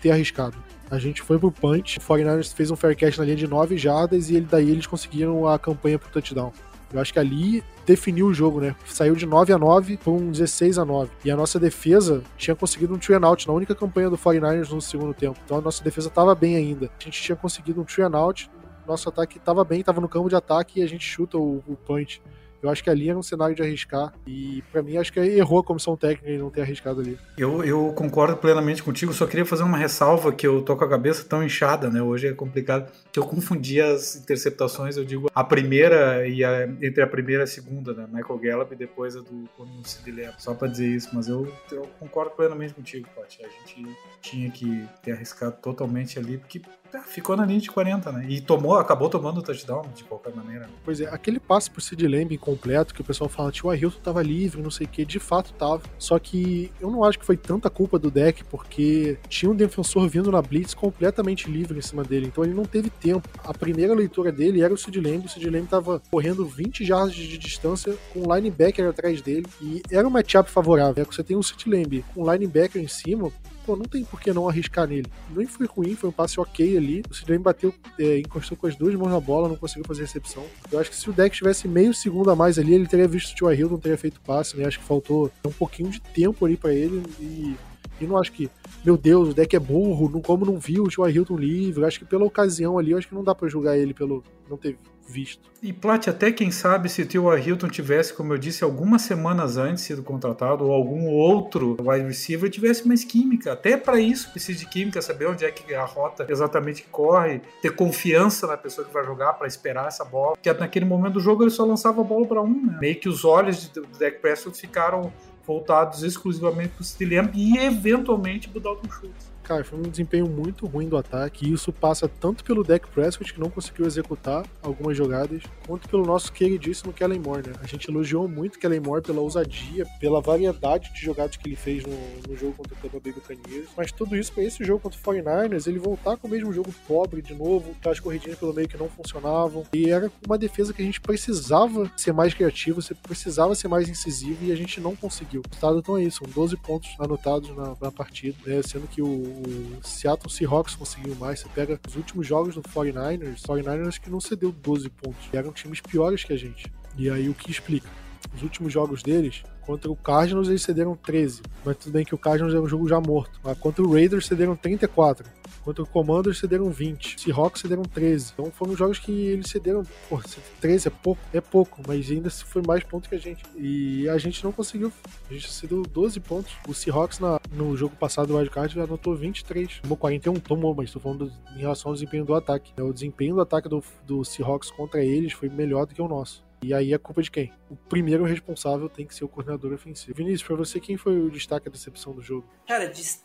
ter arriscado. A gente foi pro punch, o 49ers fez um fair catch na linha de 9 jardas e ele, daí eles conseguiram a campanha pro touchdown. Eu acho que ali definiu o jogo, né? Saiu de 9 a 9 para um 16 a 9. E a nossa defesa tinha conseguido um three and out na única campanha do 49ers no segundo tempo. Então a nossa defesa estava bem ainda. A gente tinha conseguido um three and out nosso ataque estava bem, estava no campo de ataque e a gente chuta o, o punch. Eu acho que ali era um cenário de arriscar. E para mim, acho que errou a comissão técnica em não ter arriscado ali. Eu, eu concordo plenamente contigo, só queria fazer uma ressalva que eu tô com a cabeça tão inchada, né? Hoje é complicado. Que eu confundi as interceptações, eu digo a primeira e a, entre a primeira e a segunda, né? Michael Gallup e depois a do Sid Lamb. Só para dizer isso, mas eu, eu concordo plenamente contigo, Paty. A gente tinha que ter arriscado totalmente ali, porque ficou na linha de 40, né? E tomou, acabou tomando o touchdown de qualquer maneira. Pois é, aquele passe pro Sid Lamb incompleto, que o pessoal fala, tio, o Hilton tava livre, não sei o que, de fato tava. Só que eu não acho que foi tanta culpa do deck, porque tinha um defensor vindo na blitz completamente livre em cima dele, então ele não teve tempo. A primeira leitura dele era o Sid Lamb, o Sid Lamb tava correndo 20 jardas de distância com um linebacker atrás dele, e era um matchup favorável. É que você tem um Sid Lamb com um linebacker em cima, pô, não tem por que não arriscar nele. Nem foi ruim, foi um passe ok ali. O Sidney bateu, é, encostou com as duas mãos na bola, não conseguiu fazer recepção. Eu acho que se o deck tivesse meio segundo a mais ali, ele teria visto o Tio Hill, não teria feito passe, né? Acho que faltou um pouquinho de tempo ali para ele e E não acho que, meu Deus, o deck é burro, não, como não viu o T.Y. Hilton livre. Acho que pela ocasião ali, eu acho que não dá para julgar ele pelo não ter visto. E Plat, até quem sabe se o T.Y. Hilton tivesse, como eu disse, algumas semanas antes sido contratado, ou algum outro wide receiver tivesse mais química. Até para isso precisa de química, saber onde é que a rota exatamente corre, ter confiança na pessoa que vai jogar para esperar essa bola. Porque naquele momento do jogo ele só lançava a bola para um, né? Meio que os olhos do Dak Prescott ficaram voltados exclusivamente para o Lamb e eventualmente para o Dalton Schultz. Cara, foi um desempenho muito ruim do ataque, e isso passa tanto pelo Deck Prescott, que não conseguiu executar algumas jogadas, quanto pelo nosso queridíssimo Kellen Moore, né? A gente elogiou muito Kellen Moore pela ousadia, pela variedade de jogadas que ele fez no, no jogo contra o Tampa Bay Buccaneers, mas tudo isso para esse jogo contra o 49ers, ele voltar com o mesmo jogo pobre de novo, as corridinhas pelo meio que não funcionavam, e era uma defesa que a gente precisava ser mais criativo, você precisava ser mais incisivo, e a gente não conseguiu. O resultado então é isso, são 12 pontos anotados na, na partida, né? sendo que o o Seattle Seahawks conseguiu mais. Você pega os últimos jogos do 49ers, 49ers que não cedeu 12 pontos, eram times piores que a gente. E aí o que explica? Os últimos jogos deles, Contra o Cardinals eles cederam 13, mas tudo bem que o Cardinals é um jogo já morto. Mas contra o Raiders cederam 34. Contra o Commanders cederam 20. Seahawks cederam 13. Então foram jogos que eles cederam. Pô, 13 é pouco, é pouco, mas ainda foi mais ponto que a gente. E a gente não conseguiu. A gente cedeu 12 pontos. O Seahawks na, no jogo passado do Wildcard anotou 23. Tomou 41, tomou, mas estou falando em relação ao desempenho do ataque. O desempenho do ataque do, do Seahawks contra eles foi melhor do que o nosso. E aí é culpa de quem? O primeiro responsável tem que ser o coordenador ofensivo. Vinícius, pra você, quem foi o destaque, a decepção do jogo? Cara, destaque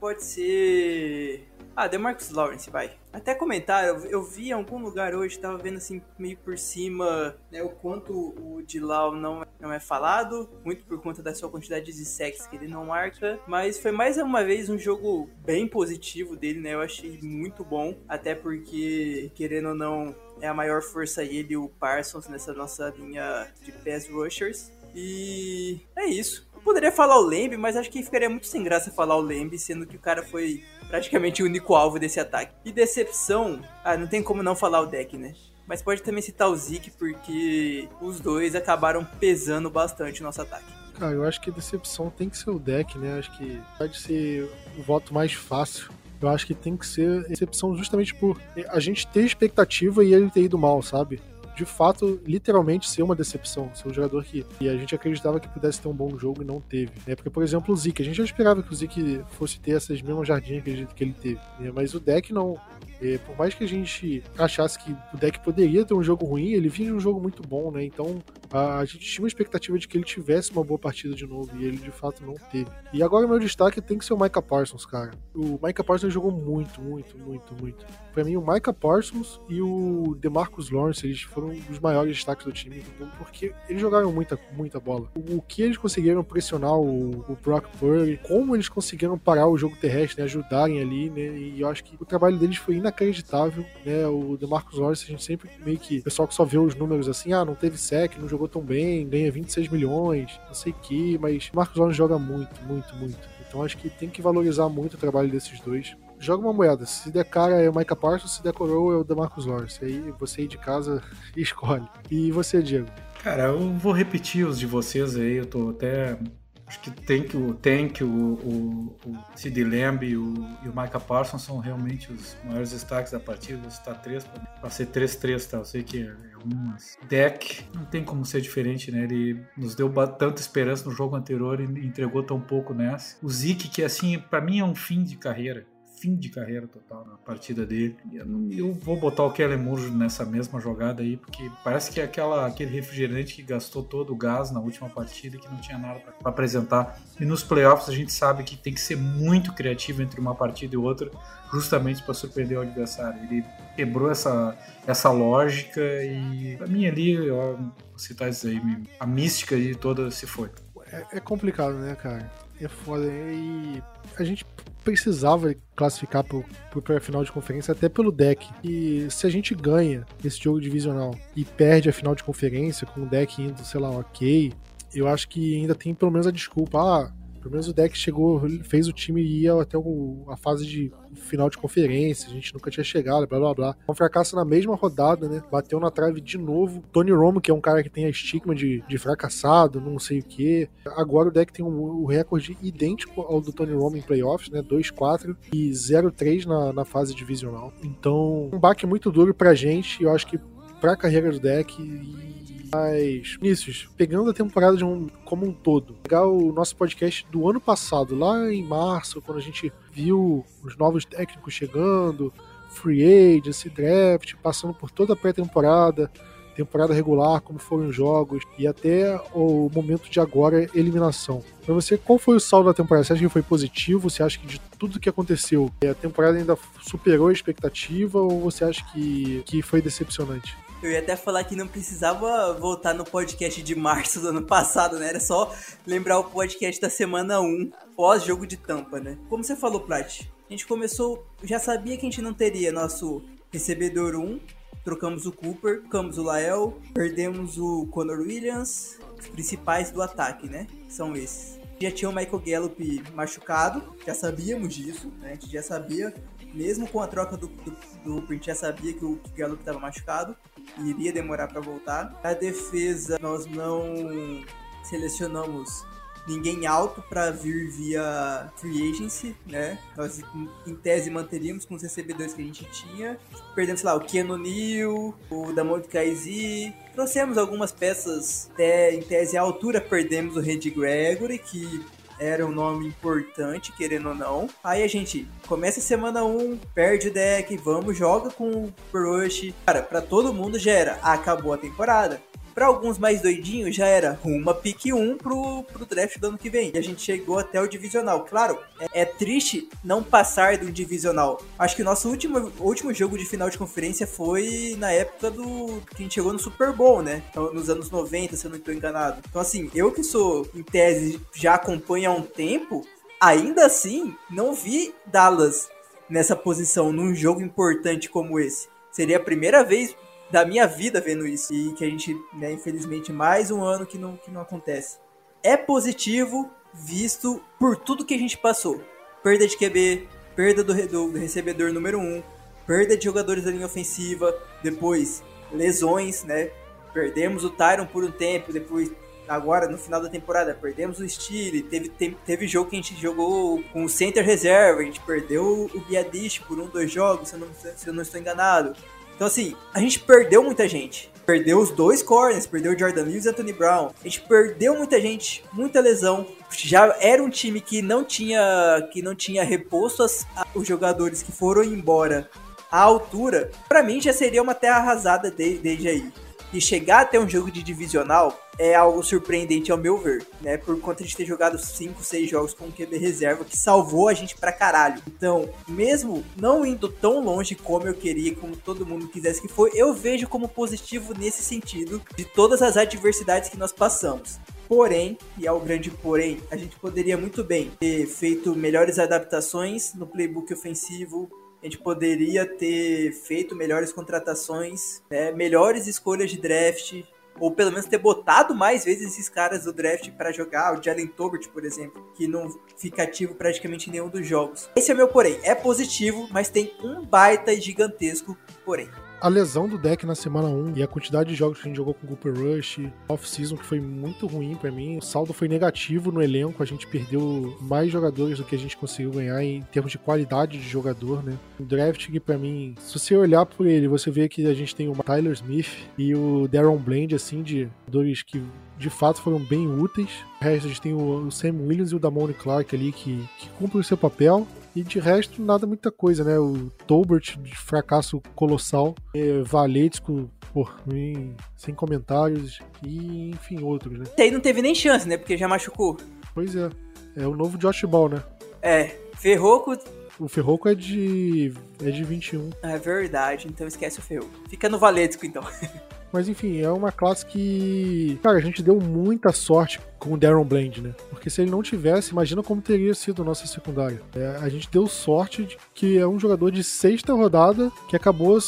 pode ser. Ah, Demarcus Lawrence, vai. Até comentar, eu, eu, vi em algum lugar hoje, tava vendo assim, meio por cima, né, o quanto o Dilau não, não é falado, muito por conta da sua quantidade de sexo que ele não marca, mas foi mais uma vez um jogo bem positivo dele, né, eu achei muito bom, até porque, querendo ou não, é a maior força ele e o Parsons nessa nossa linha de pass rushers. E é isso. Poderia falar o Lembe, mas acho que ficaria muito sem graça falar o Lembe, sendo que o cara foi praticamente o único alvo desse ataque. E decepção, ah, não tem como não falar o deck, né? Mas pode também citar o Zeke, porque os dois acabaram pesando bastante o nosso ataque. Cara, eu acho que decepção tem que ser o deck, né? Acho que pode ser o voto mais fácil eu acho que tem que ser exceção justamente por a gente ter expectativa e ele ter ido mal, sabe? De fato, literalmente ser uma decepção. Ser um jogador que e a gente acreditava que pudesse ter um bom jogo e não teve. Né? Porque, por exemplo, o Zeke, a gente já esperava que o Zeke fosse ter essas mesmas jardinhas que, ele teve. Né? Mas o deck não. É, por mais que a gente achasse que o deck poderia ter um jogo ruim, ele vinha de um jogo muito bom, né? Então a, a, gente tinha uma expectativa de que ele tivesse uma boa partida de novo e ele de fato não teve. E agora o meu destaque tem que ser o Micah Parsons, cara. O Micah Parsons jogou muito, muito, muito, muito. Pra mim, o Micah Parsons e o DeMarcus Lawrence, eles foram os maiores destaques do time, porque eles jogaram muita, muita bola. O, o que eles conseguiram pressionar o, o Brock Purdy, como eles conseguiram parar o jogo terrestre, né, ajudarem ali, né? E eu acho que o trabalho deles foi inacreditável, né? O DeMarcus Lawrence, a gente sempre meio que. O pessoal que só vê os números assim, ah, não teve sec, não jogou tão bem, ganha 26 milhões, não sei o que, mas o Marcos Lawrence joga muito, muito, muito. Então acho que tem que valorizar muito o trabalho desses dois. Joga uma moeda. Se der cara é o Micah Parsons, se der coroa é o DeMarcus Lawrence. Aí você aí de casa escolhe. E você, Diego? Cara, eu vou repetir os de vocês aí. Eu tô até Acho que tem que o Tank, o, o, o Sid Lamb e o, e o Micah Parsons são realmente os maiores destaques da partida. Vou citar três para ser 3-3, tá? Eu sei que é, é um, mas Deck não tem como ser diferente, né? Ele nos deu tanta esperança no jogo anterior e entregou tão pouco nessa. O Zeke, que assim, para mim é um fim de carreira fim de carreira total na partida dele. Eu, não, eu vou botar o Kellen Moore nessa mesma jogada aí, porque parece que é aquela, aquele refrigerante que gastou todo o gás na última partida e que não tinha nada para apresentar. E nos playoffs a gente sabe que tem que ser muito criativo entre uma partida e outra, justamente para surpreender o adversário. Ele quebrou essa, essa lógica e, pra mim, ali, eu, vou citar isso aí, a mística de toda se foi. É, é complicado, né, cara? É foda. E a gente precisava classificar para a final de conferência até pelo deck. E se a gente ganha esse jogo divisional e perde a final de conferência com o deck indo, sei lá, ok, eu acho que ainda tem pelo menos a desculpa. Ah, Pelo menos o deck chegou, fez o time ir até o, a fase de final de conferência, a gente nunca tinha chegado, blá blá blá. Um fracasso na mesma rodada, né? Bateu na trave de novo. Tony Romo, que é um cara que tem a estigma de, de fracassado, não sei o que. Agora o deck tem um, um recorde idêntico ao do Tony Romo em playoffs, né? 2-4 e 0-3 na, na fase divisional. Então, um baque muito duro pra gente, eu acho que pra carreira do deck e mas, Vinícius, pegando a temporada um, como um todo, pegar o nosso podcast do ano passado, lá em março, quando a gente viu os novos técnicos chegando, free agency, draft, passando por toda a pré-temporada, temporada regular, como foram os jogos, e até o momento de agora, eliminação. Para você, qual foi o saldo da temporada? Você acha que foi positivo? Você acha que de tudo que aconteceu, a temporada ainda superou a expectativa ou você acha que, que foi decepcionante? Eu ia até falar que não precisava voltar no podcast de março do ano passado, né? Era só lembrar o podcast da semana 1, pós-jogo de tampa, né? Como você falou, Plat, a gente começou, já sabia que a gente não teria nosso recebedor 1, trocamos o Cooper, trocamos o Lael, perdemos o Conor Williams, os principais do ataque, né? São esses. Já tinha o Michael Gallup machucado, já sabíamos disso, né? a gente já sabia, mesmo com a troca do, do, do a gente já sabia que o Gallup estava machucado iria demorar para voltar. A defesa, nós não selecionamos ninguém alto para vir via free agency, né? Nós, em tese, manteríamos com os recebedores que a gente tinha. Perdemos, sei lá, o Keanu Neal, o Damont Kaizi. Trouxemos algumas peças até, em tese, à altura. Perdemos o Randy Gregory, que era um nome importante, querendo ou não. Aí a gente começa a semana 1, perde o deck, vamos, joga com o Rush. Cara, pra todo mundo já era, acabou a temporada. Para alguns mais doidinhos, já era uma pick 1 pro, pro draft do ano que vem. E a gente chegou até o divisional. Claro, é, é triste não passar do divisional. Acho que o nosso último, último jogo de final de conferência foi na época do que a gente chegou no Super Bowl, né? Então, nos anos 90, se eu não estou enganado. Então, assim, eu que sou, em tese, já acompanho há um tempo, ainda assim, não vi Dallas nessa posição num jogo importante como esse. Seria a primeira vez da minha vida vendo isso. E que a gente, né, infelizmente, mais um ano que não, que não acontece. É positivo visto por tudo que a gente passou. Perda de QB, perda do, do, do recebedor número 1, um, perda de jogadores da linha ofensiva, depois lesões, né? Perdemos o Tyron por um tempo, depois agora no final da temporada perdemos o Steele, teve, teve, jogo que a gente jogou com o center reserva, a gente perdeu o Biadish por um, dois jogos, se eu não, se eu não estou enganado. Então, assim, a gente perdeu muita gente. Perdeu os dois corners, perdeu o Jordan Lewis e Anthony Brown. A gente perdeu muita gente, muita lesão. Já era um time que não tinha que não tinha reposto as, os jogadores que foram embora à altura. Para mim já seria uma terra arrasada de, desde aí e chegar até um jogo de divisional é algo surpreendente ao meu ver, né? Por conta de ter jogado 5, 6 jogos com o QB reserva que salvou a gente pra caralho. Então, mesmo não indo tão longe como eu queria, como todo mundo quisesse que foi, eu vejo como positivo nesse sentido de todas as adversidades que nós passamos. Porém, e é o grande porém, a gente poderia muito bem ter feito melhores adaptações no playbook ofensivo, a gente poderia ter feito melhores contratações, né, melhores escolhas de draft, ou pelo menos ter botado mais vezes esses caras do draft para jogar, o Jalen Tolbert, por exemplo, que não fica ativo praticamente em nenhum dos jogos. Esse é o meu porém. É positivo, mas tem um baita gigantesco porém a lesão do deck na semana 1 e a quantidade de jogos que a gente jogou com o Cooper Rush, off-season, que foi muito ruim para mim. O saldo foi negativo no elenco, a gente perdeu mais jogadores do que a gente conseguiu ganhar em termos de qualidade de jogador, né? O draft que para mim, se você olhar por ele, você vê que a gente tem o Tyler Smith e o Darren Bland, assim, de jogadores que de fato foram bem úteis. O resto a gente tem o Sam Williams e o Damone Clark ali que, que cumprem o seu papel. E de resto, nada muita coisa, né? O Tolbert de fracasso colossal. É, Valetsco, por mim, sem comentários. E enfim, outros, né? Aí não teve nem chance, né? Porque já machucou. Pois é. É o novo Josh Ball, né? É. Ferroco o Ferroco é de. é de 21. É verdade, então esquece o Ferroco. Fica no Valetsco, então. Mas enfim, é uma classe que. Cara, a gente deu muita sorte com o Darren Bland, né? Porque se ele não tivesse, imagina como teria sido a nossa secundária. É, a gente deu sorte de que é um jogador de sexta rodada que acabou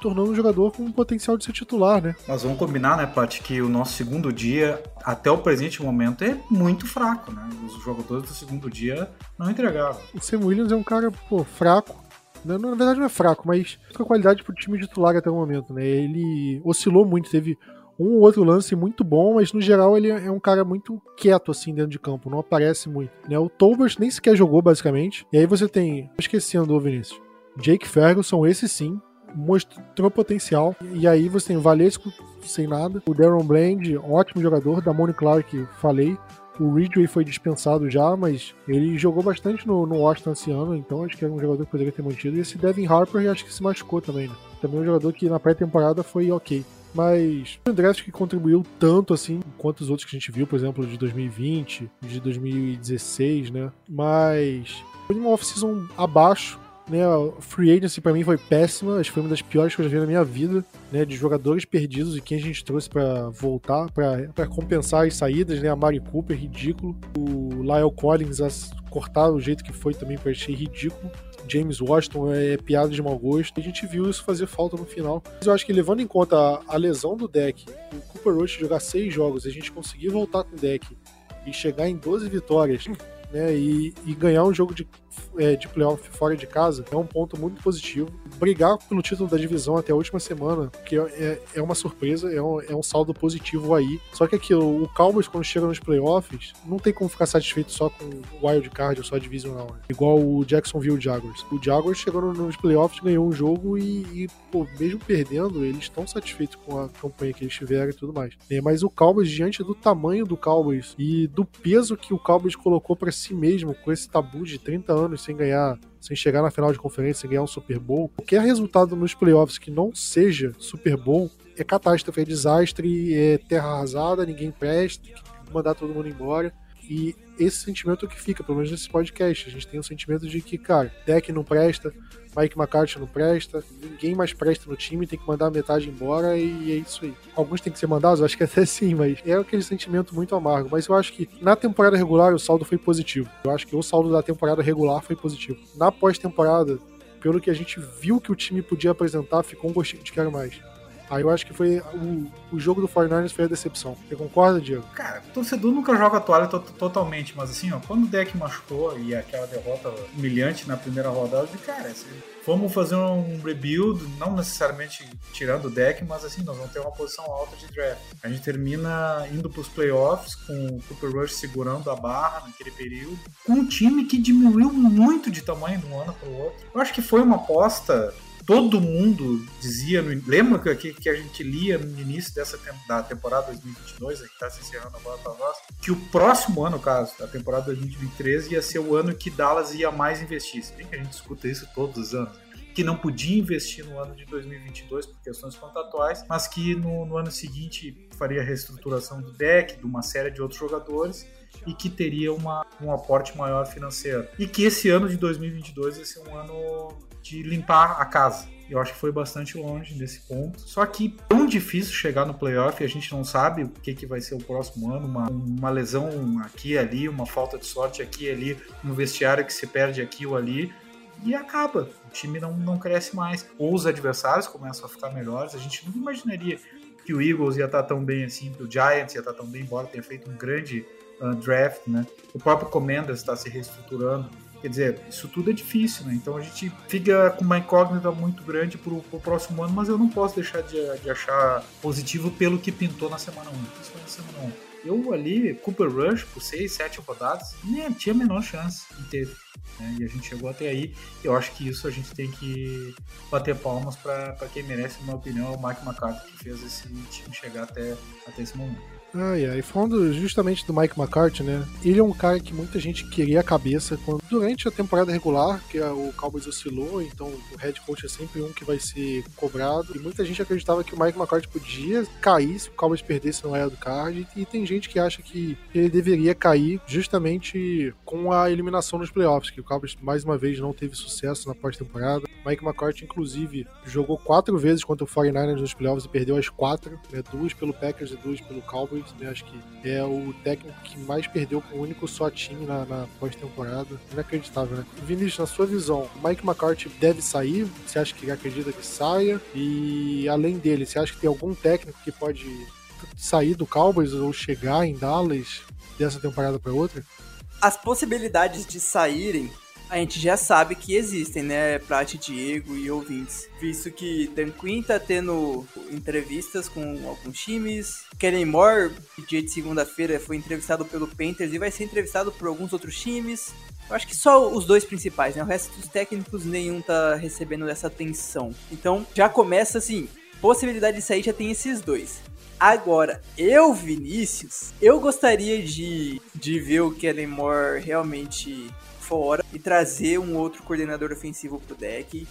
tornando um jogador com um potencial de ser titular, né? Mas vamos combinar, né, Paty, que o nosso segundo dia, até o presente momento, é muito fraco, né? Os jogadores do segundo dia não entregaram. O Sam Williams é um cara, pô, fraco. Na, verdade não é fraco, mas com qualidade pro time titular até o momento, né? Ele oscilou muito, teve um ou outro lance muito bom, mas no geral ele é um cara muito quieto assim dentro de campo, não aparece muito. Né? O Tolbert nem sequer jogou basicamente. E aí você tem, esquecendo o Vinícius, Jake Ferguson, esse sim, mostrou potencial. E aí você tem Valesco sem nada, o Darren Bland, ótimo jogador, da Moni Clark, falei. O Ridgway foi dispensado já, mas ele jogou bastante no, no Washington esse ano, então acho que era um jogador que poderia ter mantido. E esse Devin Harper acho que se machucou também, né? Também um jogador que na pré-temporada foi ok. Mas o draft que contribuiu tanto assim quanto os outros que a gente viu, por exemplo, de 2020, de 2016, né? Mas foi uma off-season abaixo né, a free agency para mim foi péssima, acho que foi uma das piores que eu já vi na minha vida, né, de jogadores perdidos e quem a gente trouxe para voltar, para compensar as saídas, né, a Mari Cooper, ridículo, o Lyle Collins a cortar o jeito que foi também, eu achei ridículo. James Washington é piada de mau gosto. A gente viu isso fazer falta no final. Mas eu acho que levando em conta a, a lesão do deck, o Cooper Rush jogar seis jogos, a gente conseguir voltar com o deck e chegar em 12 vitórias, né, e, e ganhar um jogo de é, de playoff fora de casa é um ponto muito positivo. Brigar pelo título da divisão até a última semana, que é, é uma surpresa, é um, é um saldo positivo aí. Só que aquilo, o Cowboys, quando chega nos playoffs, não tem como ficar satisfeito só com o wild card ou só divisional. Né? Igual o Jacksonville Jaguars. O Jaguars chegou nos playoffs, ganhou um jogo e, e pô, mesmo perdendo, eles estão satisfeitos com a campanha que eles tiveram e tudo mais. É, mas o Cowboys, diante do tamanho do Cowboys e do peso que o Cowboys colocou para si mesmo, com esse tabu de 30 anos anos sem ganhar, sem chegar na final de conferência, sem ganhar um Super Bowl, qualquer resultado nos playoffs que não seja Super Bowl é catástrofe, é desastre, é terra arrasada, ninguém presta, mandar todo mundo embora. E esse sentimento que fica, pelo menos nesse podcast. A gente tem o sentimento de que, cara, deck não presta, Mike McCarthy não presta, ninguém mais presta no time, tem que mandar a metade embora e é isso aí. Alguns têm que ser mandados, eu acho que até sim, mas é aquele sentimento muito amargo. Mas eu acho que na temporada regular o saldo foi positivo. Eu acho que o saldo da temporada regular foi positivo. Na pós-temporada, pelo que a gente viu que o time podia apresentar, ficou um gostinho de quero mais. Aí eu acho que foi o, o jogo do 49ers foi a decepção. Você concorda, Diego? Cara, o torcedor nunca joga a toalha totalmente, mas assim, ó, quando o deck machucou e aquela derrota humilhante na primeira rodada, disse, cara, assim, vamos fazer um rebuild, não necessariamente tirando o deck, mas assim, nós vamos ter uma posição alta de draft. A gente termina indo para os playoffs com o Cooper Rush segurando a barra naquele período, com um time que diminuiu muito de tamanho de um ano para o outro. Eu acho que foi uma aposta todo mundo dizia, no, lembra que, que a gente lia no início dessa da temporada 2022, que está se encerrando agora para nós, que o próximo ano, caso, a temporada 2023, ia ser o ano que Dallas ia mais investir. Se bem que a gente escuta isso todos os anos, né? que não podia investir no ano de 2022 por questões contratuais, mas que no, no ano seguinte faria a reestruturação do deck, de uma série de outros jogadores e que teria uma, um aporte maior financeiro. E que esse ano de 2022 ia ser um ano de limpar a casa. Eu acho que foi bastante longe nesse ponto. Só que tão difícil chegar no playoff, a gente não sabe o que, que vai ser o próximo ano. Uma, uma lesão aqui ali, uma falta de sorte aqui ali, um vestiário que se perde aqui ou ali. E acaba. O time não, não cresce mais. Ou os adversários começam a ficar melhores. A gente nunca imaginaria que o Eagles ia estar tão bem assim, que o Giants ia estar tão bem, embora tenha feito um grande uh, draft, né? O próprio Commanders está se reestruturando. Quer dizer, isso tudo é difícil, né? Então a gente fica com uma incógnita muito grande pro, pro próximo ano, mas eu não posso deixar de, de achar positivo pelo que pintou na semana 1, principalmente na semana 1. Eu ali, Cooper Rush, por 6, 7 rodadas, nem tinha a menor chance de ter. Né? E a gente chegou até aí. Eu acho que isso a gente tem que bater palmas para quem merece, na minha opinião, é o Mike McCarthy, que fez esse time chegar até, até esse momento. Ai, ai, falando justamente do Mike McCarthy, né? Ele é um cara que muita gente queria a cabeça quando, durante a temporada regular, que o Cowboys oscilou, então o head coach é sempre um que vai ser cobrado. E muita gente acreditava que o Mike McCarthy podia cair se o Cowboys perdesse no wild card. E tem gente que acha que ele deveria cair justamente com a eliminação nos playoffs, que o Cowboys mais uma vez não teve sucesso na pós-temporada. Mike McCarthy, inclusive, jogou quatro vezes contra o 49ers nos playoffs e perdeu as quatro, né? duas pelo Packers e duas pelo Cowboys Cowboys, né? Acho que é o técnico que mais perdeu com um único só time na, na pós-temporada. Inacreditável, né? Vinícius, na sua visão, Mike McCarthy deve sair? Você acha que acredita que saia? E além dele, você acha que tem algum técnico que pode sair do Cowboys ou chegar em Dallas dessa temporada para outra? As possibilidades de saírem a gente já sabe que existem, né, Prat, Diego e ouvintes. Visto que Dan Quinn tá tendo entrevistas com alguns times. Kellen Moore, dia de segunda-feira, foi entrevistado pelo Panthers e vai ser entrevistado por alguns outros times. Eu acho que só os dois principais, né? O resto dos técnicos, nenhum tá recebendo essa atenção. Então, já começa assim, possibilidade de sair já tem esses dois. Agora, eu, Vinícius, eu gostaria de, de ver o Kellen Moore realmente fora e trazer um outro coordenador ofensivo pro deck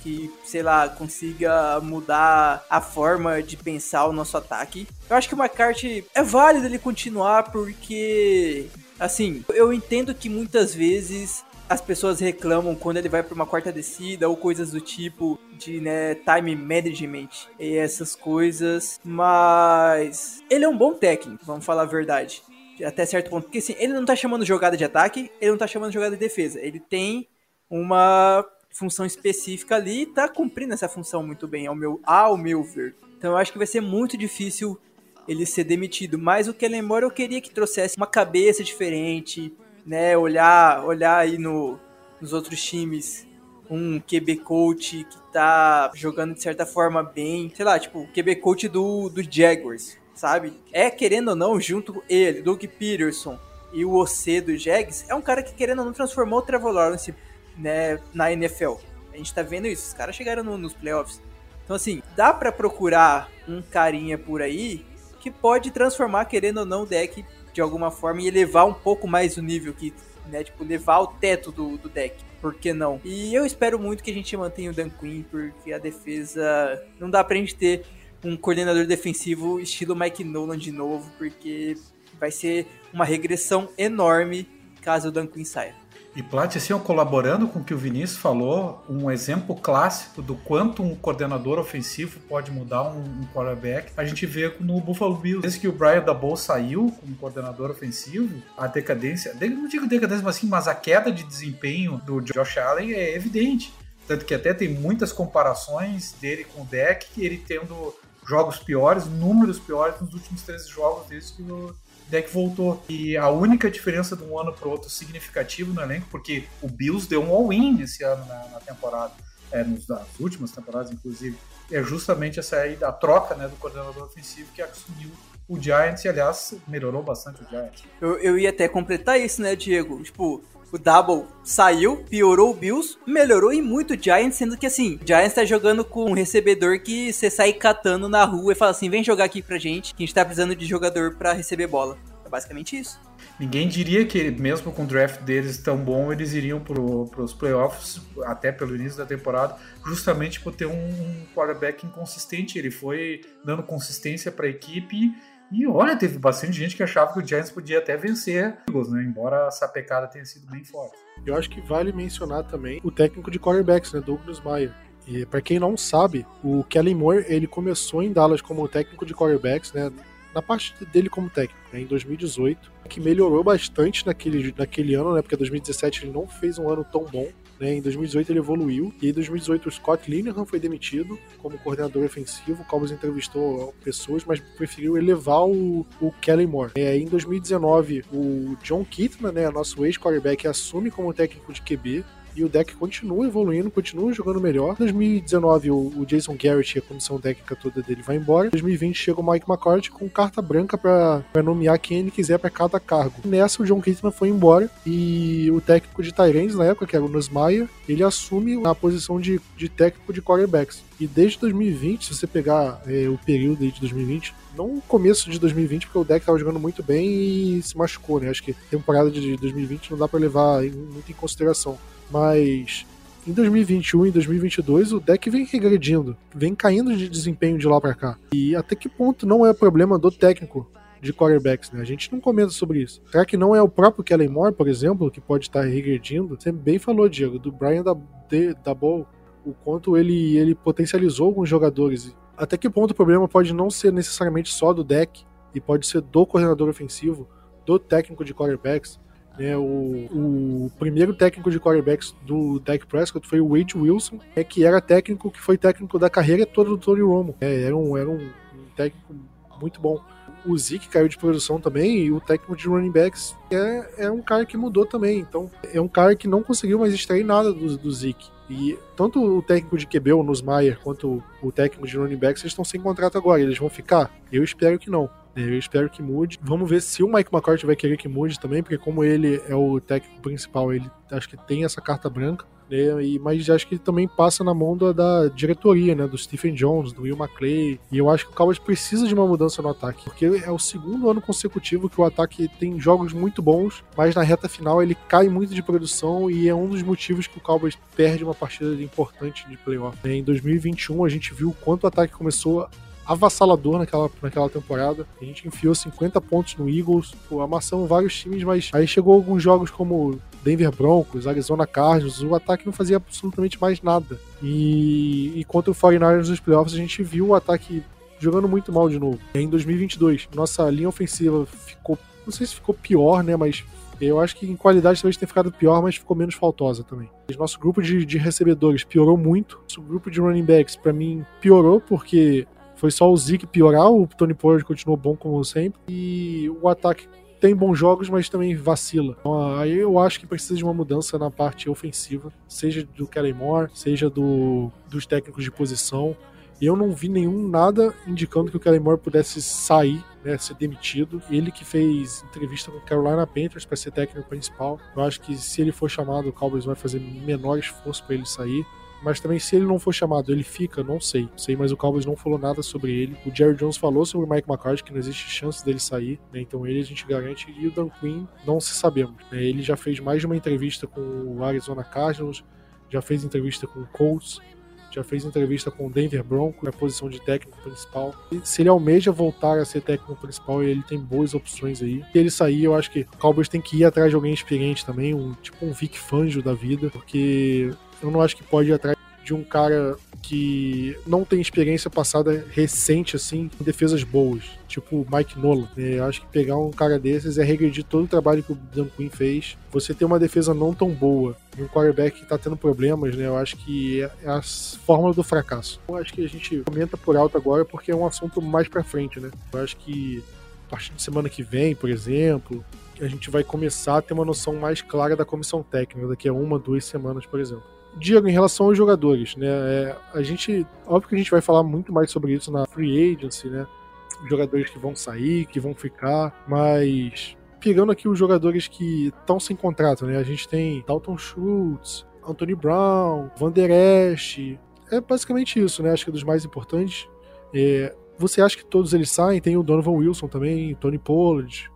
que, sei lá, consiga mudar a forma de pensar o nosso ataque. Eu acho que o McCarthy é válido ele continuar porque, assim, eu entendo que muitas vezes as pessoas reclamam quando ele vai para uma quarta descida ou coisas do tipo de né, time management e essas coisas, mas ele é um bom técnico, vamos falar a verdade até certo ponto. Porque assim, ele não tá chamando jogada de ataque, ele não tá chamando jogada de defesa. Ele tem uma função específica ali e tá cumprindo essa função muito bem, ao meu, ao meu ver. Então eu acho que vai ser muito difícil ele ser demitido. Mas o Kellen Moore eu queria que trouxesse uma cabeça diferente, né? Olhar, olhar aí no, nos outros times um QB coach que tá jogando de certa forma bem, sei lá, tipo, o QB coach do, do Jaguars sabe? É, querendo ou não, junto ele, Doug Peterson e o OC do Jags, é um cara que, querendo ou não, transformou o Trevor Lawrence né, na NFL. A gente tá vendo isso, os caras chegaram no, nos playoffs. Então, assim, dá para procurar um carinha por aí que pode transformar, querendo ou não, o deck de alguma forma e elevar um pouco mais o nível que, né, tipo, levar o teto do, do deck. Por que não? E eu espero muito que a gente mantenha o Dan Quinn, porque a defesa não dá pra gente ter um coordenador defensivo estilo Mike Nolan de novo, porque vai ser uma regressão enorme caso o Dan Quinn saia. E Plat, assim, colaborando com o que o Vinícius falou, um exemplo clássico do quanto um coordenador ofensivo pode mudar um, um quarterback, a gente vê no Buffalo Bills. Desde que o Brian Daboll saiu como coordenador ofensivo, a decadência, não digo decadência, mas assim, mas a queda de desempenho do Josh Allen é evidente. Tanto que até tem muitas comparações dele com o deck, ele tendo jogos piores, números piores nos últimos 13 jogos desde que o deck voltou. E a única diferença de um ano para outro significativo no elenco, porque o Bills deu um all-in esse ano na, na temporada, é, nas últimas temporadas, inclusive, é justamente essa aí da troca né, do coordenador ofensivo que assumiu o Giants, e aliás, melhorou bastante o Giants. Eu, eu ia até completar isso, né, Diego? Tipo, o Double saiu, piorou o Bills, melhorou e muito o Giants, sendo que assim, Giants tá jogando com um recebedor que você sai catando na rua e fala assim: vem jogar aqui pra gente, que a gente tá precisando de jogador para receber bola. É basicamente isso. Ninguém diria que, mesmo com o draft deles tão bom, eles iriam pro, pros playoffs, até pelo início da temporada, justamente por ter um quarterback inconsistente. Ele foi dando consistência para a equipe e olha, teve bastante gente que achava que o Giants podia até vencer Eagles, né? Embora essa pecada tenha sido bem forte. Eu acho que vale mencionar também o técnico de quarterbacks, né? Douglas Meyer. E para quem não sabe, o Kellen Moore ele começou em Dallas como técnico de quarterbacks, né? Na parte dele como técnico, né, em 2018, que melhorou bastante naquele, naquele ano, né? Porque 2017 ele não fez um ano tão bom. Né? Em 2018 ele evoluiu, e em 2018 o Scott Linehan foi demitido como coordenador ofensivo. O Cowboys entrevistou pessoas, mas preferiu elevar o, o Kellen Moore. É, em 2019, o John Kitna, né, nosso ex-quarterback, assume como técnico de QB e o deck continua evoluindo, continua jogando melhor. Em 2019, o, Jason Garrett e a comissão técnica toda dele vai embora. Em 2020 chega o Mike McCarthy com carta branca para nomear quem ele quiser para cada cargo. Nessa, o John Kitman foi embora e o técnico de Tyrants na época, que era o Nussmeier, ele assume a posição de, de técnico de quarterbacks. E desde 2020, se você pegar é, o período de 2020, não o começo de 2020, porque o deck estava jogando muito bem e se machucou, né? Acho que temporada de 2020 não dá para levar muito em consideração. Mas em 2021 e 2022 o deck vem regredindo, vem caindo de desempenho de lá para cá. E até que ponto não é problema do técnico de quarterbacks, né? A gente não comenta sobre isso. Será que não é o próprio Kellen Moore, por exemplo, que pode estar regredindo? Você bem falou, Diego, do Brian da, da o quanto ele, ele potencializou alguns jogadores. Até que ponto o problema pode não ser necessariamente só do deck, e pode ser do coordenador ofensivo, do técnico de quarterbacks. Né, o, o, primeiro técnico de quarterbacks do Dak Prescott foi o Wade Wilson, é, que era técnico que foi técnico da carreira toda do Tony Romo. É, era um, era um, um técnico muito bom. O Zeke caiu de produção também, e o técnico de running backs é, é um cara que mudou também. Então, é um cara que não conseguiu mais extrair nada do, do Zeke. E tanto o técnico de QB, o Nussmeier, quanto o técnico de running backs, eles estão sem contrato agora. Eles vão ficar? Eu espero que não. Eu espero que mude. Vamos ver se o Mike McCarthy vai querer que mude também, porque como ele é o técnico principal, ele acho que tem essa carta branca. Né? E, mas acho que também passa na mão da, da, diretoria, né? Do Stephen Jones, do Will McClay. E eu acho que o Cowboys precisa de uma mudança no ataque, porque é o segundo ano consecutivo que o ataque tem jogos muito bons, mas na reta final ele cai muito de produção e é um dos motivos que o Cowboys perde uma partida importante de playoff. Em 2021 a gente viu o quanto o ataque começou avassalador naquela, naquela temporada. A gente enfiou 50 pontos no Eagles, pô, amassamos vários times, mas aí chegou alguns jogos como Denver Broncos, Arizona Cardinals, o ataque não fazia absolutamente mais nada. E, e contra o 49ers nos playoffs a gente viu o ataque jogando muito mal de novo. Em 2022, nossa linha ofensiva ficou, não sei se ficou pior, né, mas eu acho que em qualidade talvez tenha ficado pior, mas ficou menos faltosa também. Nosso grupo de, de recebedores piorou muito. Nosso grupo de running backs, para mim, piorou porque foi só o Zeke piorar, o Tony Pollard continuou bom como sempre. E o ataque tem bons jogos, mas também vacila. Então, aí eu acho que precisa de uma mudança na parte ofensiva, seja do Kellen Moore, seja do, dos técnicos de posição. Eu não vi nenhum nada indicando que o Kellen Moore pudesse sair, né, ser demitido. Ele que fez entrevista com o Carolina Panthers para ser técnico principal. Eu acho que se ele for chamado, o Cowboys vai fazer menor esforço para ele sair. Mas também, se ele não for chamado, ele fica, não sei. Sei, mas o Cowboys não falou nada sobre ele. O Jerry Jones falou sobre o Mike McCarthy, que não existe chance dele sair, né? Então ele a gente garante. E o Dan Quinn, não se sabemos. Né? Ele já fez mais de uma entrevista com o Arizona Cardinals, já fez entrevista com o Colts, já fez entrevista com o Denver Broncos na posição de técnico principal. E se ele almeja voltar a ser técnico principal, ele tem boas opções aí. Se ele sair, eu acho que o Cowboys tem que ir atrás de alguém experiente também, um tipo um Vic Fangio da vida, porque eu não acho que pode ir atrás de um cara que não tem experiência passada recente, assim, em defesas boas, tipo o Mike Nolan. É, eu acho que pegar um cara desses é regredir todo o trabalho que o Dan Quinn fez. Você ter uma defesa não tão boa e um quarterback que tá tendo problemas, né? Eu acho que é, é a fórmula do fracasso. Eu acho que a gente comenta por alto agora porque é um assunto mais pra frente, né? Eu acho que a partir de semana que vem, por exemplo, a gente vai começar a ter uma noção mais clara da comissão técnica, daqui a uma, duas semanas, por exemplo. Diego, em relação aos jogadores, né? É, a gente. Óbvio que a gente vai falar muito mais sobre isso na free agency, né? Jogadores que vão sair, que vão ficar, mas. Pegando aqui os jogadores que estão sem contrato, né? A gente tem Dalton Schultz, Anthony Brown, Van Der Esch. É basicamente isso, né? Acho que é dos mais importantes. É, você acha que todos eles saem? Tem o Donovan Wilson também, Tony Pollard,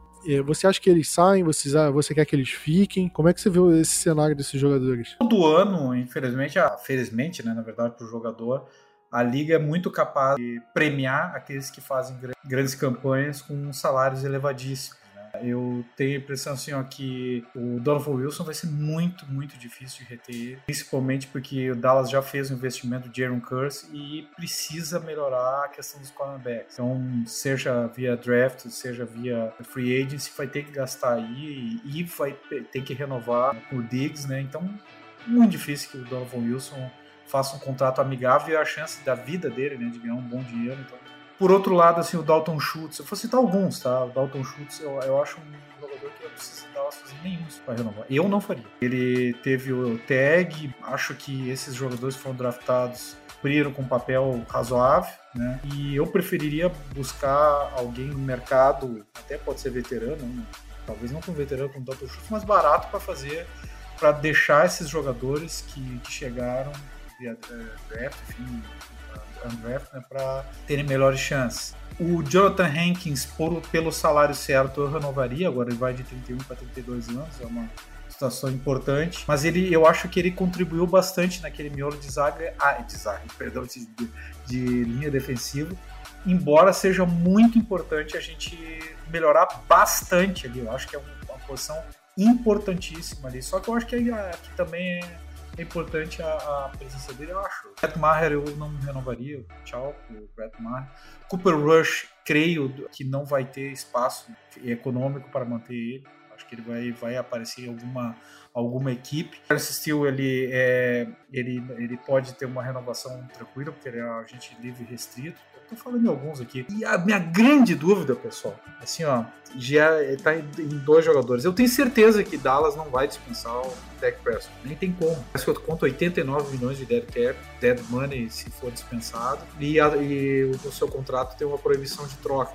você acha que eles saem? Você, você quer que eles fiquem? Como é que você vê esse cenário desses jogadores? Todo ano, infelizmente, ah, felizmente, né, na verdade, para o jogador, a liga é muito capaz de premiar aqueles que fazem grandes campanhas com salários elevadíssimos. Eu tenho a impressão assim, ó, que o Donovan Wilson vai ser muito, muito difícil de reter, principalmente porque o Dallas já fez um investimento de Aaron Curse e precisa melhorar a questão dos cornerbacks. Então, seja via draft, seja via free agency, vai ter que gastar aí e, vai ter que renovar o Diggs, né? Então, muito difícil que o Donovan Wilson faça um contrato amigável e a chance da vida dele, né, de ganhar um bom dinheiro. Então, por outro lado, assim, o Dalton Schultz, eu vou citar alguns, tá? O Dalton Schultz, eu, eu acho um jogador que não preciso dar fazer nenhum para renovar. Eu não faria. Ele teve o tag, acho que esses jogadores foram draftados cumpriram com um papel razoável, né? E eu preferiria buscar alguém no mercado, até pode ser veterano, né? talvez não tão veterano como o Dalton Schultz, mas barato para fazer, para deixar esses jogadores que, que chegaram via draft, enfim, né, para terem melhores chances. O Jonathan Hankins, por, pelo salário certo, eu renovaria, agora ele vai de 31 para 32 anos, é uma situação importante, mas ele, eu acho que ele contribuiu bastante naquele miolo de zaga, ah, de zaga, perdão, de, de linha defensiva, embora seja muito importante a gente melhorar bastante ali, eu acho que é uma posição importantíssima ali, só que eu acho que aqui também é é importante a, a presença dele, eu acho. Brett Maher eu não renovaria, tchau o Brett Maher. Cooper Rush, creio que não vai ter espaço econômico para manter ele. Acho que ele vai, vai aparecer alguma alguma equipe. O ele, é, ele, ele pode ter uma renovação tranquila, porque ele é um agente livre e restrito. Eu tô falando em alguns aqui. E a minha grande dúvida, pessoal, assim, ó, já tá em dois jogadores. Eu tenho certeza que Dallas não vai dispensar o Dak Prescott. Nem tem como. Prescott conta 89 milhões de dead cap, dead money se for dispensado. E, a, e o seu contrato tem uma proibição de troca.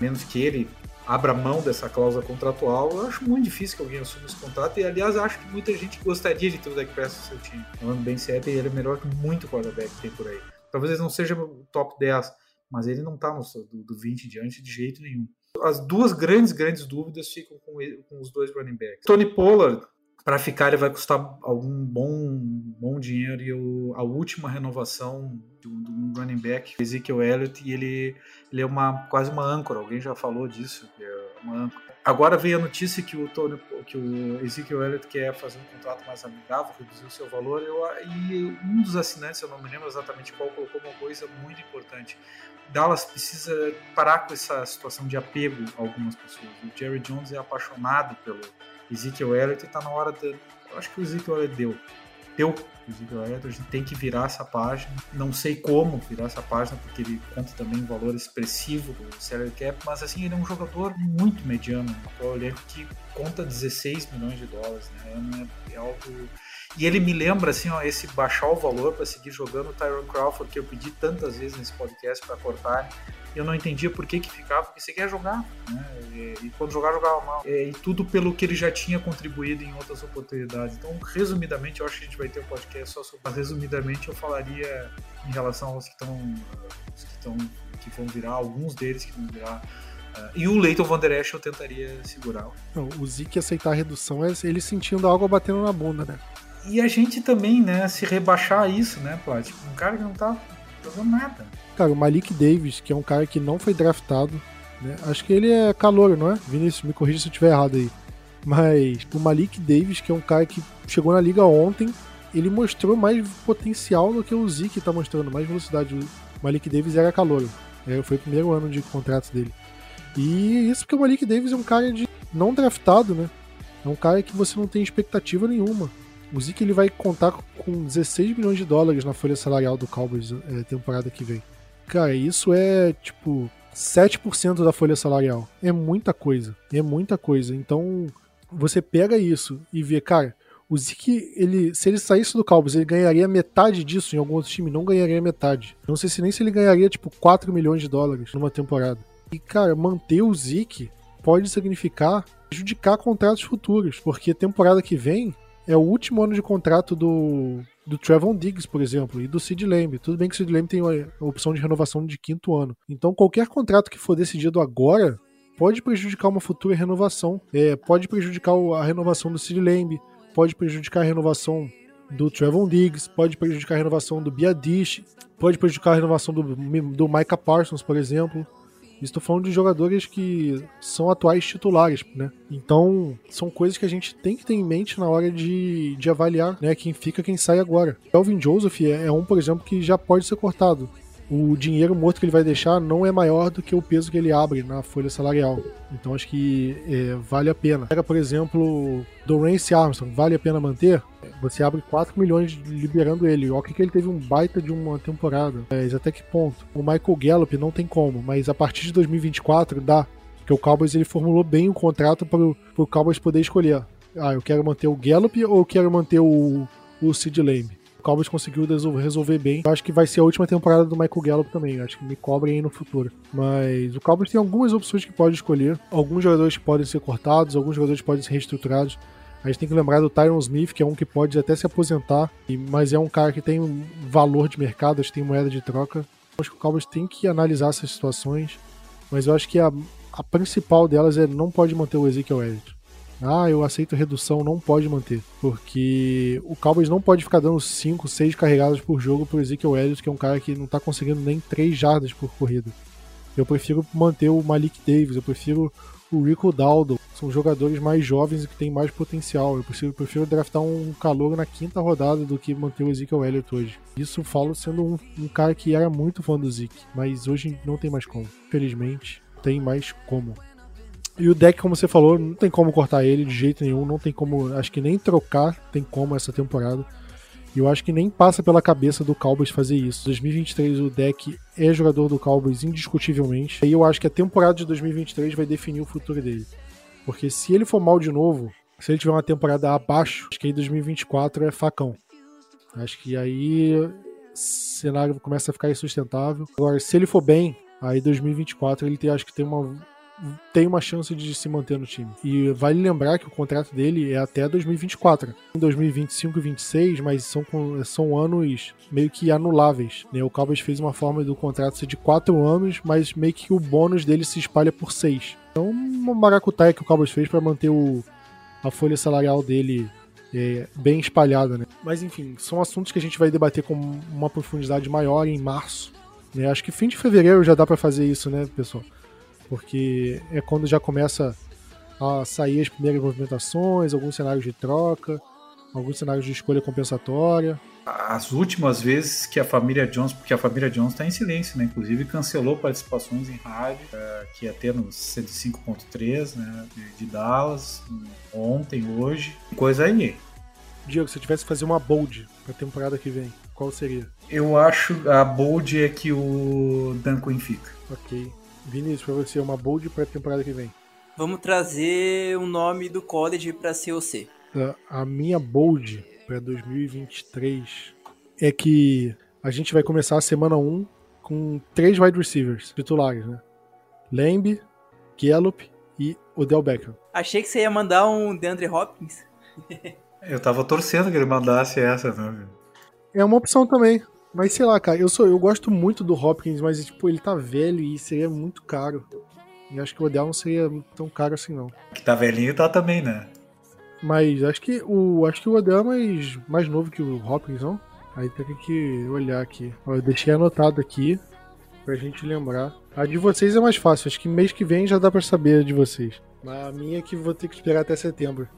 Menos que ele abra mão dessa cláusula contratual, eu acho muito difícil que alguém assuma esse contrato. E, aliás, acho que muita gente gostaria de ter o Dak Prescott no seu time. Falando bem sério, ele é melhor que muito quarterback que tem por aí. Talvez ele não seja o top 10, mas ele não tá no do, do 20 em diante de jeito nenhum. As duas grandes, grandes dúvidas ficam com, ele, com os dois running backs. Tony Pollard, para ficar, ele vai custar algum bom, bom dinheiro e o, a última renovação do, do running back, Ezekiel Elliott, e ele, ele é uma, quase uma âncora. Alguém já falou disso, é uma âncora. Agora veio a notícia que o, Tony, que o Ezekiel Elliott quer fazer um contrato mais amigável, reduzir o seu valor, eu, e um dos assinantes, eu não me lembro exatamente qual, colocou uma coisa muito importante. Dallas precisa parar com essa situação de apego a algumas pessoas. O Jerry Jones é apaixonado pelo Ezekiel Elliott está na hora de. Eu acho que o Ezekiel Elliott deu. Deu o Ezekiel Elliott, a gente tem que virar essa página. Não sei como virar essa página, porque ele conta também um valor expressivo do salary cap, mas assim, ele é um jogador muito mediano. Eu lembro que conta 16 milhões de dólares, né? É, é algo e ele me lembra, assim, ó, esse baixar o valor para seguir jogando o Tyron Crawford, que eu pedi tantas vezes nesse podcast para cortar. Eu não entendia por que, que ficava, porque você quer jogar, né? E, e quando jogar, jogava mal. E, e, tudo pelo que ele já tinha contribuído em outras oportunidades. Então, resumidamente, eu acho que a gente vai ter um podcast só sobre. Mas, resumidamente, eu falaria em relação aos que estão. que que vão virar, alguns deles que vão virar. Uh, e o Leighton Van Der Esch eu tentaria segurar. Não, o Zeke aceitar a redução é ele sentindo a água batendo na bunda, né? E a gente também, né, se rebaixar a isso, né, Plat? Tipo, um cara que não tá jogando nada. Cara, o Malik Davis, que é um cara que não foi draftado, né? Acho que ele é calor, não é? Vinícius, me corrija se eu estiver errado aí. Mas o Malik Davis, que é um cara que chegou na liga ontem, ele mostrou mais potencial do que o Zeke tá mostrando, mais velocidade. O Malik Davis era calor. É, foi o primeiro ano de contrato dele. E isso porque o Malik Davis é um cara de não draftado, né? É um cara que você não tem expectativa nenhuma. O Zeke ele vai contar com 16 milhões de dólares na folha salarial do Cowboys é, temporada que vem. Cara, isso é tipo 7% da folha salarial. É muita coisa. É muita coisa. Então, você pega isso e vê, cara, o Zeke, ele, se ele saísse do Cowboys, ele ganharia metade disso em algum outro time, não ganharia metade. Não sei se nem se ele ganharia, tipo, 4 milhões de dólares numa temporada. E, cara, manter o Zeke pode significar prejudicar contratos futuros, porque temporada que vem é o último ano de contrato do, do Trevon Diggs, por exemplo, e do Sid Lamb. Tudo bem que o Sid Lamb tem a opção de renovação de quinto ano. Então, qualquer contrato que for decidido agora pode prejudicar uma futura renovação. É, pode prejudicar a renovação do Sid Lamb, pode prejudicar a renovação do Trevon Diggs, pode prejudicar a renovação do Biadish, pode prejudicar a renovação do, do Micah Parsons, por exemplo. Estou falando de jogadores que são atuais titulares, né? Então, são coisas que a gente tem que ter em mente na hora de, de avaliar, né? Quem fica, quem sai agora. Elvin Joseph é, é um, por exemplo, que já pode ser cortado o dinheiro morto que ele vai deixar não é maior do que o peso que ele abre na folha salarial. Então acho que é, vale a pena. Pega, por exemplo, do Rance Armstrong, vale a pena manter? Você abre 4 milhões liberando ele. Olha que ele teve um baita de uma temporada. Mas até que ponto? O Michael Gallup não tem como, mas a partir de 2024 dá. Porque o Cowboys ele formulou bem o contrato para o Cowboys poder escolher. Ah, eu quero manter o Gallup ou eu quero manter o, o Sid Lamb? O Cowboys conseguiu resolver bem. Eu acho que vai ser a última temporada do Michael Gallup também. Eu acho que me cobrem aí no futuro. Mas o Cowboys tem algumas opções que pode escolher. Alguns jogadores podem ser cortados, alguns jogadores podem ser reestruturados. A gente tem que lembrar do Tyron Smith, que é um que pode até se aposentar, mas é um cara que tem um valor de mercado, acho que tem moeda de troca. Acho que o Cowboys tem que analisar essas situações, mas eu acho que a, a principal delas é não pode manter o Ezekiel Elliott ah, eu aceito redução, não pode manter. Porque o Cowboys não pode ficar dando 5, 6 carregadas por jogo pro Ezekiel Elliott, que é um cara que não tá conseguindo nem 3 jardas por corrida. Eu prefiro manter o Malik Davis, eu prefiro o Rico Daldo. São jogadores mais jovens e que têm mais potencial. Eu prefiro, prefiro draftar um calor na quinta rodada do que manter o Ezekiel Elliott hoje. Isso falo sendo um, um cara que era muito fã do Zeke, mas hoje não tem mais como. Felizmente, tem mais como. E o deck, como você falou, não tem como cortar ele de jeito nenhum, não tem como, acho que nem trocar tem como essa temporada. E eu acho que nem passa pela cabeça do Cowboys fazer isso. 2023 o deck é jogador do Cowboys indiscutivelmente. E eu acho que a temporada de 2023 vai definir o futuro dele. Porque se ele for mal de novo, se ele tiver uma temporada abaixo, acho que aí 2024 é facão. Acho que aí o cenário começa a ficar insustentável. Agora, se ele for bem, aí 2024 ele tem, acho que tem uma tem uma chance de se manter no time. E vale lembrar que o contrato dele é até 2024. Em 2025 e 2026, mas são, são anos meio que anuláveis. Né? O Cowboys fez uma forma do contrato ser de 4 anos, mas meio que o bônus dele se espalha por 6. Então, uma maracutaia que o Cowboys fez para manter o, a folha salarial dele é, bem espalhada, né? Mas enfim, são assuntos que a gente vai debater com uma profundidade maior em março. Né? Acho que fim de fevereiro já dá para fazer isso, né, pessoal? Porque é quando já começa a sair as primeiras movimentações, alguns cenários de troca, alguns cenários de escolha compensatória. As últimas vezes que a família Jones, porque a família Jones está em silêncio, né? Inclusive cancelou participações em rádio, uh, que ia ter no 105.3, né? De, de Dallas, ontem, hoje. Coisa aí. Diego, se eu tivesse que fazer uma bold para a temporada que vem, qual seria? Eu acho a bold é que o Dan Quinn fica. Ok. Vinícius, pra você, uma bold pra temporada que vem. Vamos trazer o nome do college pra COC. A minha bold para 2023 é que a gente vai começar a semana 1 com três wide receivers titulares, né? Lamb, Gallup e Odell Beckham. Achei que você ia mandar um DeAndre Hopkins. Eu tava torcendo que ele mandasse essa, né? É uma opção também. Mas sei lá, cara, eu sou eu gosto muito do Hopkins, mas tipo, ele tá velho e seria muito caro. E acho que o Odell não seria tão caro assim não. Que tá velhinho tá também, né? Mas acho que o acho que o Odell é mais mais novo que o Hopkins, não? Aí tem que olhar aqui. Ó, eu deixei anotado aqui pra gente lembrar. A de vocês é mais fácil, acho que mês que vem já dá para saber a de vocês. Mas a minha é que vou ter que esperar até setembro.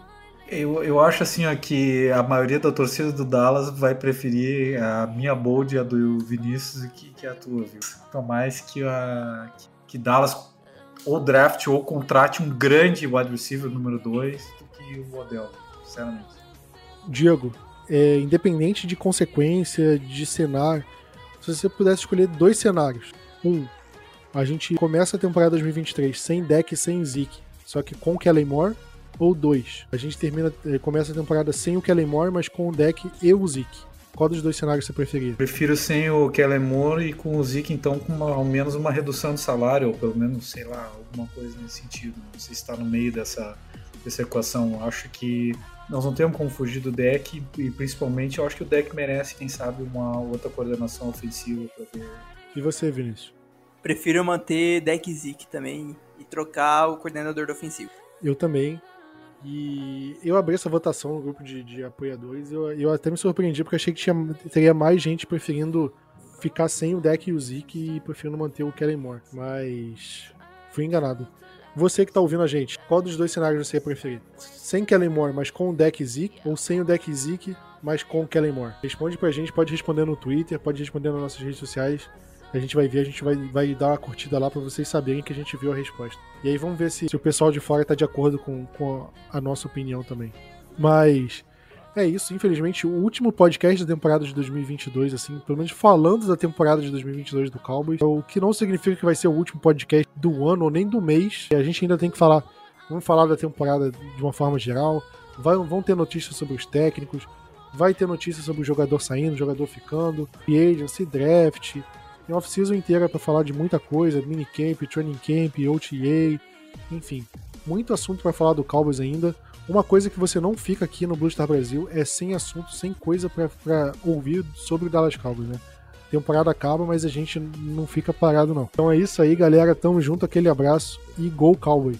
Eu, eu acho assim ó, que a maioria da torcida do Dallas vai preferir a minha bold e a do Vinícius que, que a tua, viu? Então mais que a que, que Dallas ou draft ou contrate um grande wide receiver número 2 do que o Odell, sinceramente. Diego, é, independente de consequência, de cenário, se você pudesse escolher dois cenários. Um, a gente começa a temporada 2023 sem deck e sem Zeke, só que com Kellen Moore ou dois. A gente termina, eh, começa a temporada sem o Kellen Moore, mas com o deck e o Zeke. Qual dos dois cenários você preferia? Prefiro sem o Kellen Moore e com o Zeke, então, com uma, ao menos uma redução de salário, ou pelo menos, sei lá, alguma coisa nesse sentido. Não sei se está no meio dessa, dessa equação. Acho que nós não temos como fugir do deck e, principalmente, eu acho que o deck merece, quem sabe, uma outra coordenação ofensiva para ver. E você, Vinícius? Prefiro manter deck Zeke também e trocar o coordenador do ofensivo. Eu também. E eu abri essa votação no grupo de, de apoiadores e eu, eu até me surpreendi porque achei que tinha, teria mais gente preferindo ficar sem o deck e o Zeke e preferindo manter o Kellen Moore. Mas fui enganado. Você que tá ouvindo a gente, qual dos dois cenários você ia preferir? Sem Kellen Moore, mas com o deck Zeke? Ou sem o deck Zeke, mas com o Kellen Moore? Responde pra gente, pode responder no Twitter, pode responder nas nossas redes sociais. A gente vai ver, a gente vai, vai dar uma curtida lá para vocês saberem que a gente viu a resposta. E aí vamos ver se, se o pessoal de fora tá de acordo com, com a nossa opinião também. Mas é isso, infelizmente, o último podcast da temporada de 2022, assim, pelo menos falando da temporada de 2022 do Cowboys, o que não significa que vai ser o último podcast do ano ou nem do mês. A gente ainda tem que falar, vamos falar da temporada de uma forma geral, vai, vão ter notícias sobre os técnicos, vai ter notícias sobre o jogador saindo, o jogador ficando, free agency, draft, tem off-season inteira para falar de muita coisa, minicamp, training camp, OTA, enfim, muito assunto para falar do Cowboys ainda. Uma coisa que você não fica aqui no Blue Star Brasil é sem assunto, sem coisa para ouvir sobre o Dallas Cowboys, né? temporada acaba, mas a gente não fica parado não. Então é isso aí, galera. Tamo junto, aquele abraço e Go Cowboy!